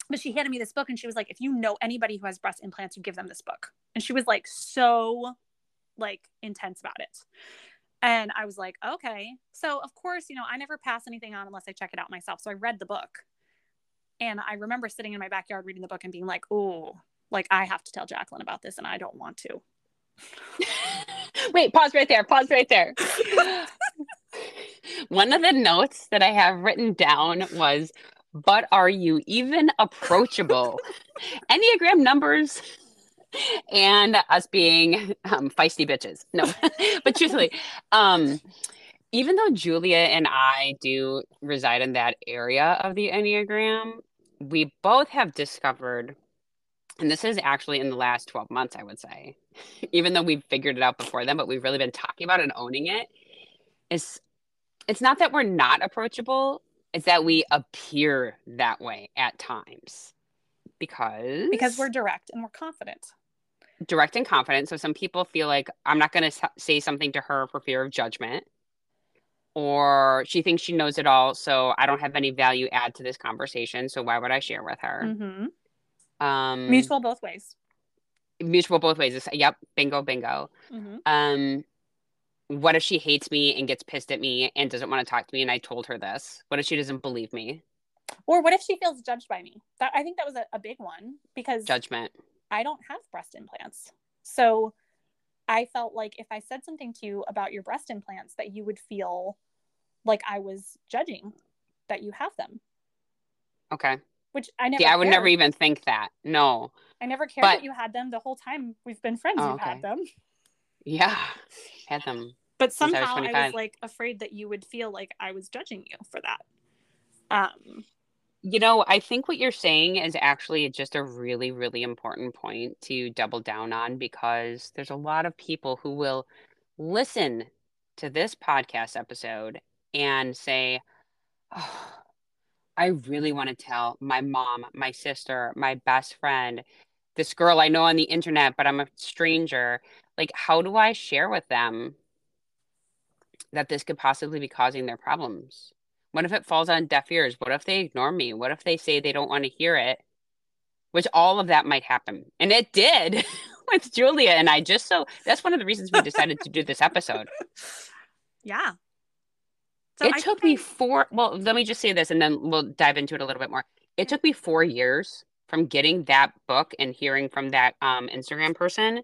but she handed me this book and she was like, if you know anybody who has breast implants, you give them this book. And she was like so like intense about it. And I was like, okay. So of course, you know, I never pass anything on unless I check it out myself. So I read the book. And I remember sitting in my backyard reading the book and being like, oh, like I have to tell Jacqueline about this and I don't want to. Wait, pause right there. Pause right there. One of the notes that I have written down was, but are you even approachable? Enneagram numbers and us being um, feisty bitches. No, but truthfully, um, even though Julia and I do reside in that area of the Enneagram, we both have discovered, and this is actually in the last 12 months, I would say, even though we've figured it out before then, but we've really been talking about and owning it, is it's not that we're not approachable, it's that we appear that way at times. Because Because we're direct and we're confident. direct and confident. So some people feel like I'm not going to say something to her for fear of judgment, or she thinks she knows it all, so I don't have any value add to this conversation. So why would I share with her? Mm-hmm. Um, Mutual both ways. mutual both ways. Yep, bingo, bingo. Mm-hmm. Um, what if she hates me and gets pissed at me and doesn't want to talk to me? And I told her this. What if she doesn't believe me? Or what if she feels judged by me? That I think that was a, a big one because Judgment. I don't have breast implants. So I felt like if I said something to you about your breast implants, that you would feel like I was judging that you have them, Okay. which I never. Yeah, I would cared. never even think that. No. I never cared but- that you had them the whole time we've been friends. Oh, you've had them. Yeah, had them. But Since I was somehow I was, like afraid that you would feel like I was judging you for that. Um, You know, I think what you're saying is actually just a really, really important point to double down on because there's a lot of people who will listen to this podcast episode and say, oh, I really want to tell my mom, my sister, my best friend, this girl I know on the internet, but I'm a stranger. Like, how do I share with them that this could possibly be causing their problems? What if it falls on deaf ears? What if they ignore me? What if they say they don't want to hear it? Which all of that might happen. And it did with Julia and I. Just so that's one of the reasons we decided to do this episode. yeah. So it I took me I- four, well, let me just say this and then we'll dive into it a little bit more. It took me four years from getting that book and hearing from that um, Instagram person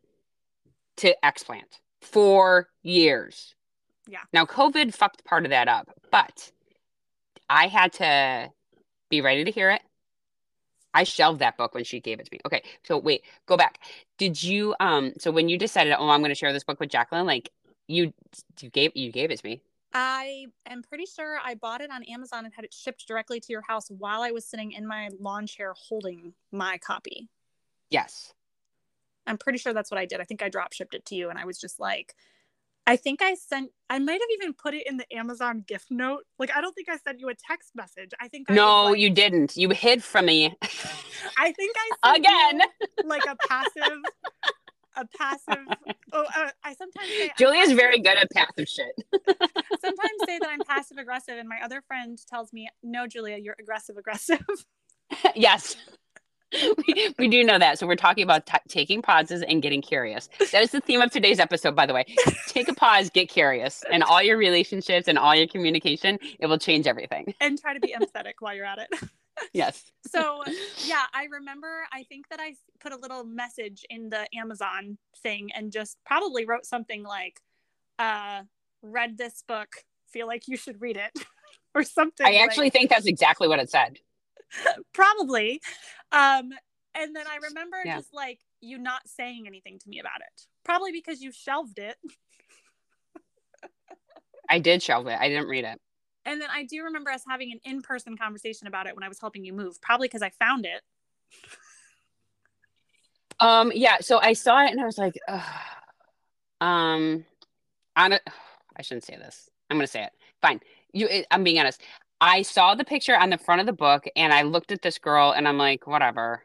to explant. Four years. Yeah. Now, COVID fucked part of that up, but I had to be ready to hear it. I shelved that book when she gave it to me. Okay, so wait, go back. Did you um so when you decided, oh, I'm going to share this book with Jacqueline, like you you gave you gave it to me. I am pretty sure I bought it on Amazon and had it shipped directly to your house while I was sitting in my lawn chair holding my copy. Yes. I'm pretty sure that's what I did. I think I drop shipped it to you and I was just like I think I sent I might have even put it in the Amazon gift note. Like I don't think I sent you a text message. I think I No, like- you didn't. You hid from me I think I sent again. you, like a passive a passive oh uh, I sometimes say Julia's very good at passive shit. sometimes say that I'm passive aggressive and my other friend tells me no Julia you're aggressive aggressive. yes. We, we do know that. So we're talking about t- taking pauses and getting curious. That is the theme of today's episode, by the way. Take a pause, get curious, and all your relationships and all your communication, it will change everything. and try to be empathetic while you're at it. Yes. So, yeah, I remember I think that I put a little message in the Amazon thing and just probably wrote something like uh read this book, feel like you should read it or something. I like- actually think that's exactly what it said. probably. Um and then I remember Yeah. just like you not saying anything to me about it. Probably because you shelved it. I did shelve it. I didn't read it. And then I do remember us having an in-person conversation about it when I was helping you move, probably because I found it. Um, yeah, so I saw it and I was like, Ugh. um, on it. I shouldn't say this. I'm gonna say it. Fine. You, it, I'm being honest. I saw the picture on the front of the book and I looked at this girl and I'm like, whatever.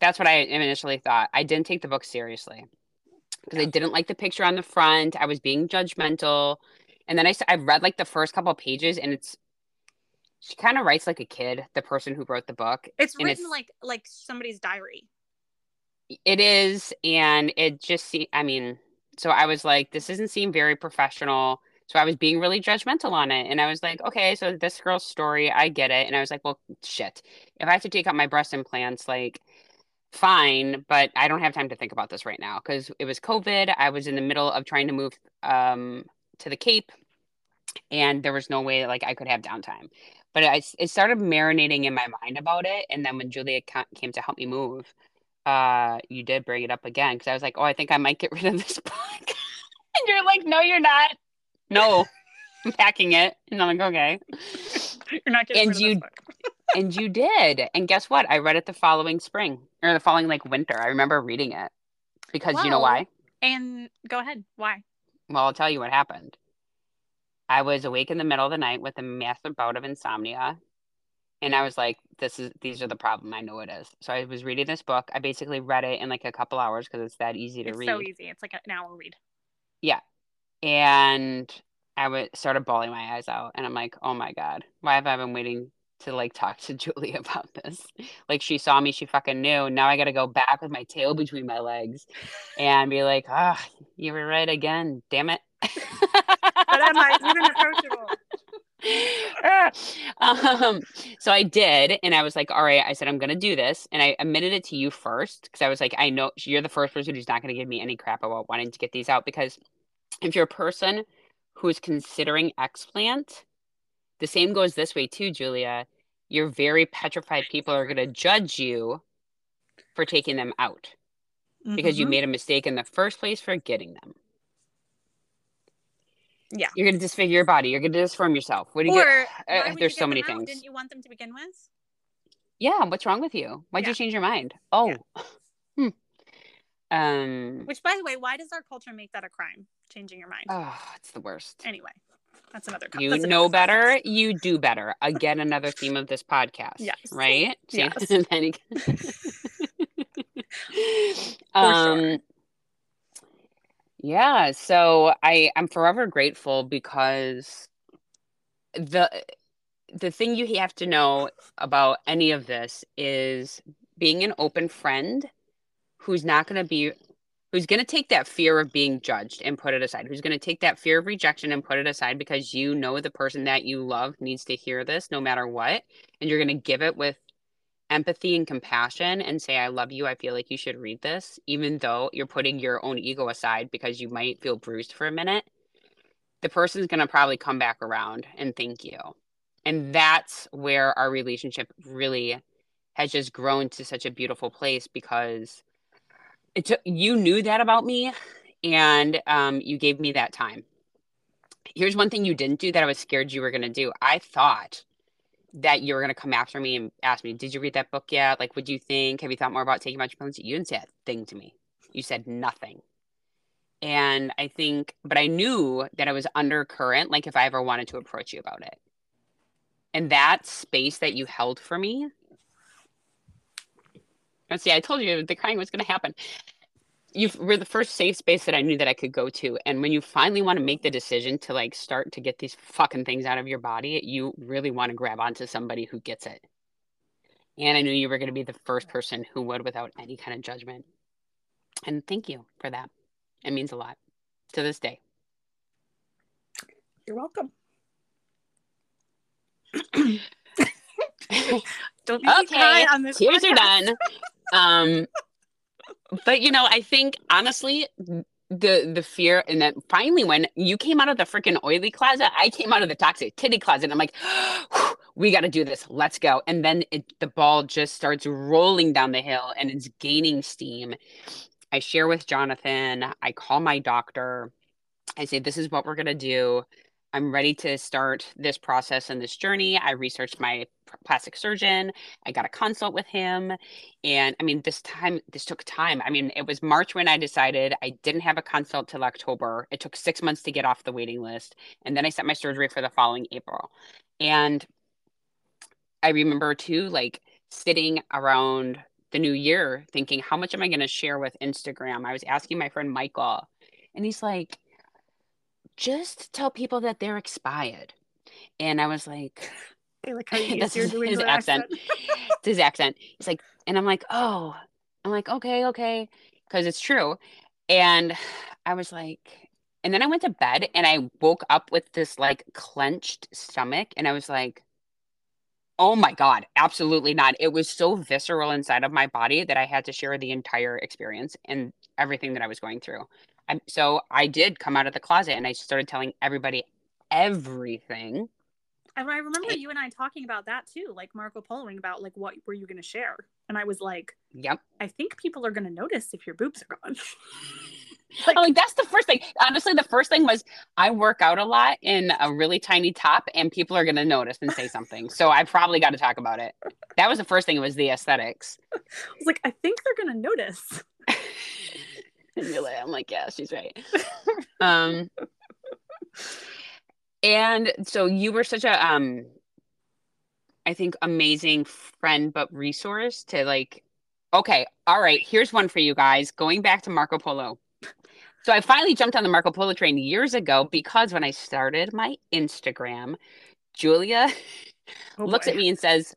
That's what I initially thought. I didn't take the book seriously because I didn't like the picture on the front. I was being judgmental. And then I, I read like the first couple of pages and it's, she kind of writes like a kid, the person who wrote the book. It's written it's- like like somebody's diary. It is, and it just see. I mean, so I was like, this doesn't seem very professional. So I was being really judgmental on it, and I was like, okay, so this girl's story, I get it. And I was like, well, shit. If I have to take out my breast implants, like, fine, but I don't have time to think about this right now because it was COVID. I was in the middle of trying to move um to the Cape, and there was no way that like I could have downtime. But I, it started marinating in my mind about it, and then when Julia ca- came to help me move uh you did bring it up again because I was like, oh, I think I might get rid of this book. and you're like, no, you're not. No, I'm packing it. And I'm like, okay. You're not getting And you- And you did. And guess what? I read it the following spring or the following like winter. I remember reading it because you know why? And go ahead. Why? Well, I'll tell you what happened. I was awake in the middle of the night with a massive bout of insomnia. And I was like, this is these are the problem. I know it is. So I was reading this book. I basically read it in like a couple hours because it's that easy to It's read. so easy. It's like an hour read. And I would started bawling my eyes out, and I'm like, oh my god, why have I been waiting to like talk to Julie about this? Like she saw me, she fucking knew. Now I got to go back with my tail between my legs, and be like, ah, you were right again, damn it. But am I even approachable? um, so I did, and I was like, all right. I said I'm gonna do this, and I admitted it to you first because I was like, I know you're the first person who's not gonna give me any crap about wanting to get these out because if you're a person who is considering explant, the same goes this way too, Julia. You're very petrified people are gonna judge you for taking them out because you Mhm. made a mistake in the first place for getting them. Yeah. You're gonna disfigure your body. You're gonna disform yourself. What do you Or get? why Uh, there's so many out? things. Didn't you want them to begin with? Yeah, what's wrong with you? Why'd Yeah. you change your mind? Oh. Yeah. Um Which, by the way, why does our culture make that a crime? Changing your mind. oh, it's the worst. anyway, that's another. co- You that's know better, you do better. Again, another theme of this podcast. Yes. Right? Yes. Um sure. yeah, so I I'm forever grateful because the the thing you have to know about any of this is being an open friend who's not going to be who's going to take that fear of being judged and put it aside who's going to take that fear of rejection and put it aside because you know the person that you love needs to hear this no matter what and you're going to give it with empathy and compassion and say i love you. I feel like you should read this even though you're putting your own ego aside because you might feel bruised for a minute. The person's going to probably come back around and thank you. And that's where our relationship really has just grown to such a beautiful place because it took you knew that about me and um, you gave me that time. Here's one thing you didn't do that i was scared you were going to do. I thought that you were going to come after me and ask me did you read that book yet? Like do you think? Have you thought more about taking my supplements you didn't say a thing to me. You said nothing. And i think but i knew that i was undercurrent like if i ever wanted to approach you about it. And that space that you held for me see i told you the crying was going to happen. You were the first safe space that i knew that i could go to and when you finally want to make the decision to like start to get these fucking things out of your body you really want to grab onto somebody who gets it. And i knew you were going to be the first person who would without any kind of judgment. And thank you for that. It means a lot to this day. You're welcome. Don't be Okay, cry on this. tears are done um but you know i think honestly the the fear and then finally when you came out of the freaking oily closet i came out of the toxic titty closet. I'm like we got to do this. Let's go. And then it, the ball just starts rolling down the hill and it's gaining steam. I share with jonathan i call my doctor. I say this is what we're going to do i'm ready to start this process and this journey i researched my plastic surgeon i got a consult with him and I mean, this time, this took time. I mean, it was March when I decided I didn't have a consult till October. It took six months to get off the waiting list. And then I set my surgery for the following April. And I remember too, like sitting around the new year thinking, how much am I going to share with Instagram? I was asking my friend Michael, and he's like, just tell people that they're expired. And I was like, I like how you That's his- his accent. accent. it's his accent. He's like, and I'm like, oh, I'm like, okay, okay, because it's true. And I was like, and then I went to bed and I woke up with this like clenched stomach, and I was like, oh my God, absolutely not. It was so visceral inside of my body that I had to share the entire experience and everything that I was going through. And so I did come out of the closet and I started telling everybody everything. And I remember It- you and I talking about that too, like Marco Poloing about like what were you going to share, and I was like, Yep. I think people are going to notice if your boobs are gone. Like, like that's the first thing. Honestly, the first thing was I work out a lot in a really tiny top, and people are gonna notice and say something. So I probably got to talk about it. That was the first thing. It was the aesthetics. I was like, I think they're going to notice. And you're like- I'm like, yeah, she's right. um, and so you were such a um, I think amazing friend, but resource to like. Okay, all right. Here's one for you guys. Going back to Marco Polo. So I finally jumped on the Marco Polo train years ago because when I started my Instagram, Julia Oh, looks at me and says,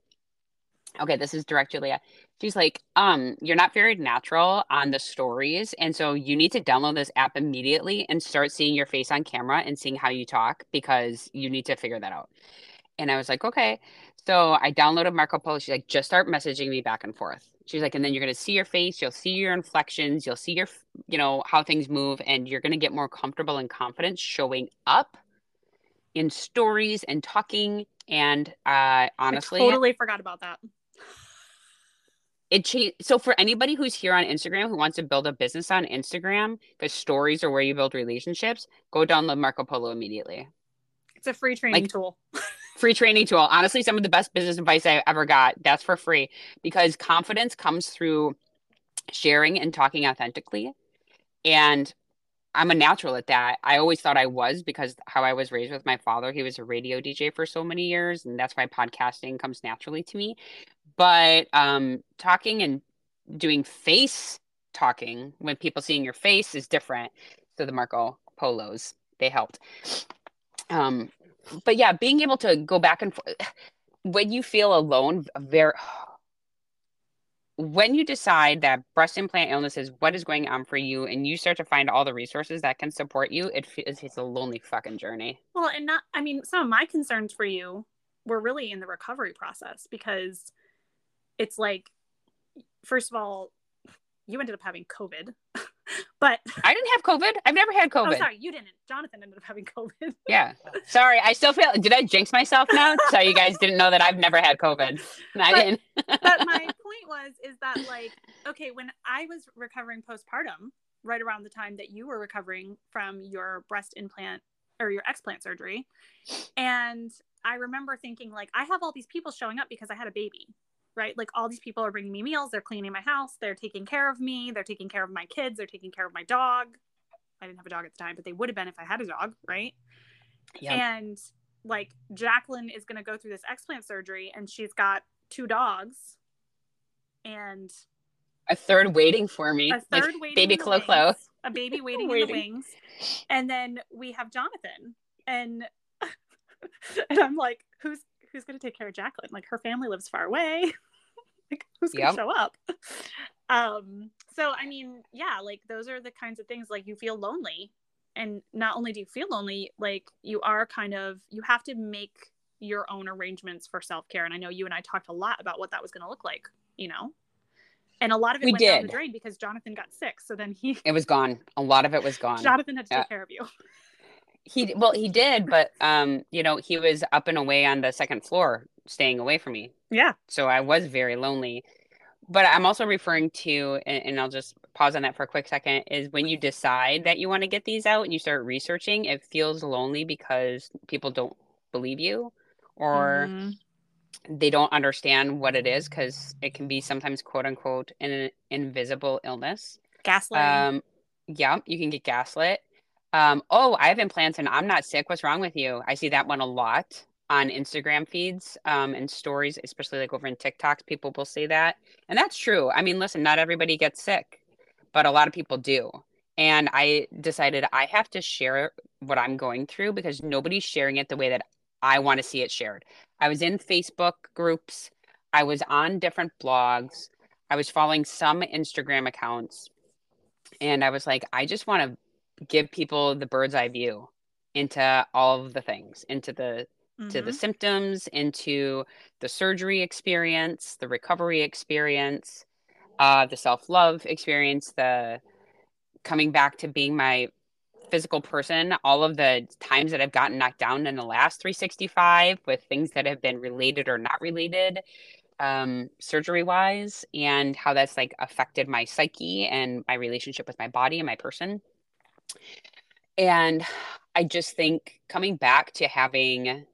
Okay, this is direct Julia. She's like, um, you're not very natural on the stories. And so you need to download this app immediately and start seeing your face on camera and seeing how you talk because you need to figure that out. And I was like, okay. So I downloaded Marco Polo. She's like, just start messaging me back and forth. She's like, and then you're going to see your face, you'll see your inflections, you'll see your, you know, how things move, and you're going to get more comfortable and confident showing up in stories and talking. And uh, honestly, I totally forgot about that. It changed. So for anybody who's here on Instagram who wants to build a business on Instagram, because stories are where you build relationships, go download Marco Polo immediately. It's a free training Like- tool. Free training tool. Honestly, some of the best business advice I ever got. That's for free because confidence comes through sharing and talking authentically. And I'm a natural at that. I always thought I was because how I was raised with my father. He was a radio DJ for so many years, and that's why podcasting comes naturally to me. But um, talking and doing face talking when people seeing your face is different. So the Marco Polos they helped. Um, but yeah, being able to go back and forth when you feel alone, very when you decide that breast implant illness is what is going on for you and you start to find all the resources that can support you it feels it's a lonely fucking journey. Well, and not, I mean, some of my concerns for you were really in the recovery process because it's like, first of all, you ended up having COVID, but i didn't have covid i've never had COVID. oh, covid sorry, you didn't. Jonathan ended up having COVID. yeah sorry i still feel did i jinx myself now so you guys didn't know that i've never had covid i But- didn't but my point was, is that like, okay, when I was recovering postpartum, right around the time that you were recovering from your breast implant or your explant surgery, and I remember thinking, like, I have all these people showing up because I had a baby, right? Like, all these people are bringing me meals, they're cleaning my house, they're taking care of me, they're taking care of my kids, they're taking care of my dog. I didn't have a dog at the time, but they would have been if I had a dog, right? yeah And like Jacqueline is going to go through this explant surgery and she's got two dogs and a third waiting for me a like third waiting baby Clo Clo. a baby waiting, in the Waiting. wings. And then we have Jonathan and and I'm like who's who's going to take care of Jacqueline? Like her family lives far away. like who's going to Yep. show up? Um so I mean, yeah, like those are the kinds of things like you feel lonely and not only do you feel lonely, like you are kind of you have to make your own arrangements for self-care and I know you and I talked a lot about what that was going to look like, you know. And a lot of it We went down the did. drain because Jonathan got sick. So then he it was gone a lot of it was gone Jonathan had to take care of you. He well, he did, but um, you know, he was up and away on the second floor, staying away from me. Yeah. So I was very lonely. But I'm also referring to, and, and I'll just pause on that for a quick second, is when you decide that you want to get these out and you start researching, it feels lonely because people don't believe you or Mhm. they don't understand what it is because it can be sometimes quote unquote an invisible illness. Gaslight. Um, yeah, you can get gaslit. Um, oh, I have implants and I'm not sick. What's wrong with you? I see that one a lot on Instagram feeds um, and stories, especially like over in TikToks. People will say that. And that's true. I mean, listen, not everybody gets sick, but a lot of people do. And I decided I have to share what I'm going through because nobody's sharing it the way that I want to see it shared. I was in Facebook groups, I was on different blogs, I was following some Instagram accounts, and I was like, I just want to give people the bird's eye view into all of the things, into the to the Mhm. symptoms, into the surgery experience, the recovery experience, uh, the self love experience, the coming back to being my physical person, all of the times that I've gotten knocked down in the last 365 with things that have been related or not related, um, surgery wise, and how that's like affected my psyche and my relationship with my body and my person. And I just think coming back to having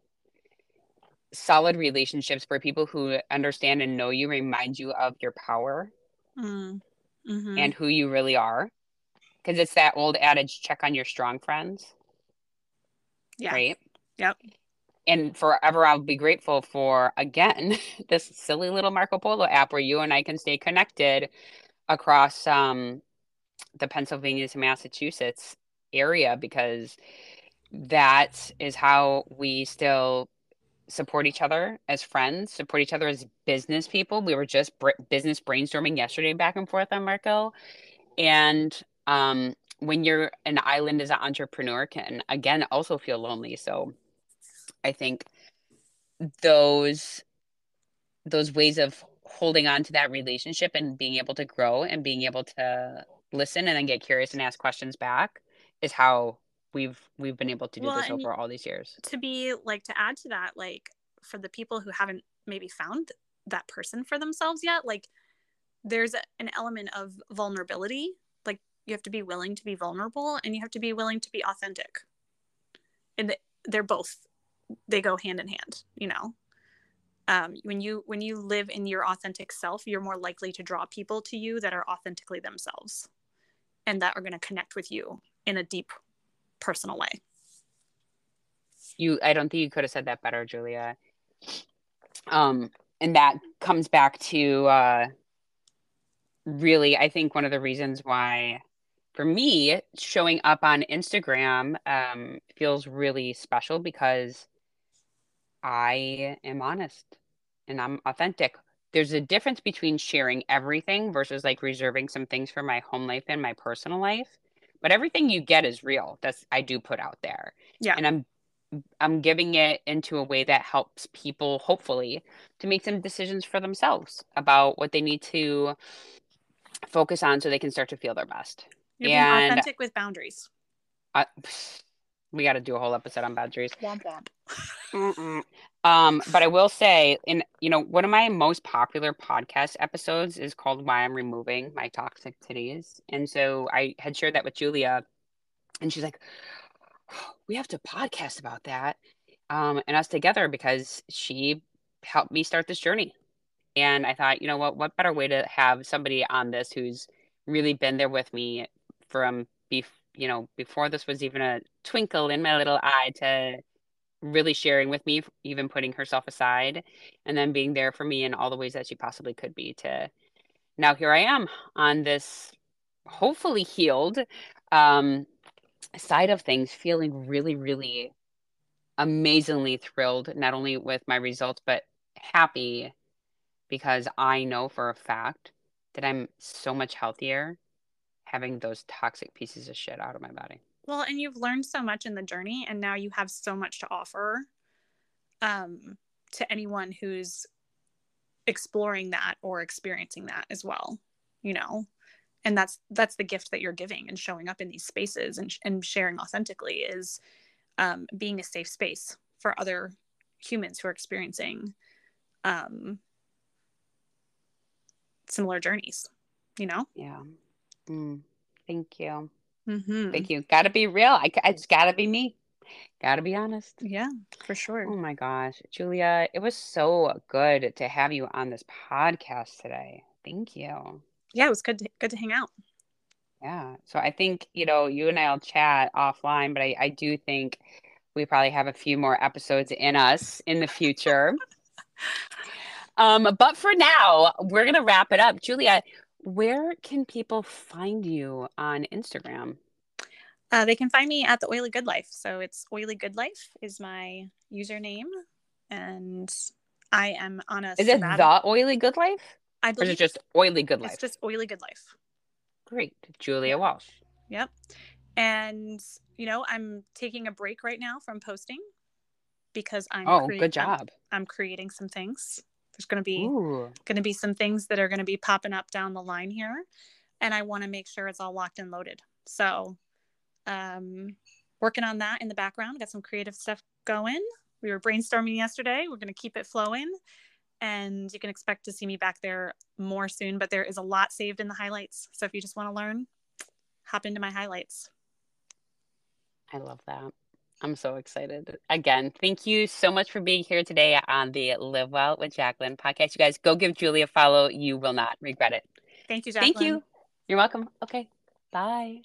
solid relationships where people who understand and know you remind you of your power Mm. Mhm. and who you really are. Because it's that old adage check on your strong friends, yeah. right? Yep. And forever I'll be grateful for, again, this silly little Marco Polo app where you and I can stay connected across um, the Pennsylvania to Massachusetts area because that is how we still support each other as friends, support each other as business people. We were just br- business brainstorming yesterday back and forth on Marco. And um, when you're an island as an entrepreneur can again also feel lonely. So I think those those ways of holding on to that relationship and being able to grow and being able to listen and then get curious and ask questions back is how we've we've been able to do Well, this over all these years. to be like to add to that like for the people who haven't maybe found that person for themselves yet like there's a, an element of vulnerability. Like you have to be willing to be vulnerable and you have to be willing to be authentic. And they're both they go hand in hand, you know. Um, when you when you live in your authentic self, you're more likely to draw people to you that are authentically themselves and that are going to connect with you in a deep personal way. You I don't think you could have said that better, Julia. Um and that comes back to uh really I think one of the reasons why for me showing up on Instagram um feels really special because I am honest and I'm authentic. There's a difference between sharing everything versus like reserving some things for my home life and my personal life. But everything you get is real. That's I do put out there. Yeah. And I'm I'm giving it into a way that helps people hopefully to make some decisions for themselves about what they need to focus on so they can start to feel their best. You're being And- authentic with boundaries. I, we got to do a whole episode on boundaries. Womp womp. Um, but I will say, in you know, one of my most popular podcast episodes is called "Why I'm Removing My Toxic Titties," and so I had shared that with Julia, and she's like, "We have to podcast about that," um, and us together because she helped me start this journey, and I thought, you know what, what better way to have somebody on this who's really been there with me from bef- you know before this was even a twinkle in my little eye to really sharing with me, even putting herself aside, and then being there for me in all the ways that she possibly could be. To now, here I am on this hopefully healed um, side of things, feeling really, really amazingly thrilled, not only with my results, but happy because I know for a fact that I'm so much healthier having those toxic pieces of shit out of my body. Well, and you've learned so much in the journey, and now you have so much to offer um, to anyone who's exploring that or experiencing that as well. You know, and that's that's the gift that you're giving and showing up in these spaces and and sharing authentically is um, being a safe space for other humans who are experiencing um, similar journeys. You know. Yeah. Mm, thank you. Mm-hmm. Thank you. Got to be real. I, I just got to be me. Got to be honest. Yeah, for sure. Oh my gosh, Julia, it was so good to have you on this podcast today. Thank you. Yeah, it was good to, good to hang out. Yeah. So I think, you know, you and I'll chat offline, but I, I do think we probably have a few more episodes in us in the future. um, but for now, we're going to wrap it up. Julia, where can people find you on Instagram? Uh, they can find me at the Oily Good Life. So it's Oily Good Life is my username, and I am on a. Is it the Oily Good Life? I Or is it just Oily Good Life? it's just Oily Good Life. Great. Julia Walsh. Yep. And you know, I'm taking a break right now from posting because I'm. Oh, crea- good I'm- job. I'm, creating some things. There's going to be Ooh. going to be some things that are going to be popping up down the line here, and I want to make sure it's all locked and loaded. So, um, working on that in the background. Got some creative stuff going. We were brainstorming yesterday. We're going to keep it flowing, and you can expect to see me back there more soon. But there is a lot saved in the highlights. So if you just want to learn, hop into my highlights. I love that. I'm so excited. Again, thank you so much for being here today on the Live Well with Jacqueline podcast. You guys go give Julie a follow. You will not regret it. Thank you, Jacqueline. Thank you. You're welcome. Okay. Bye.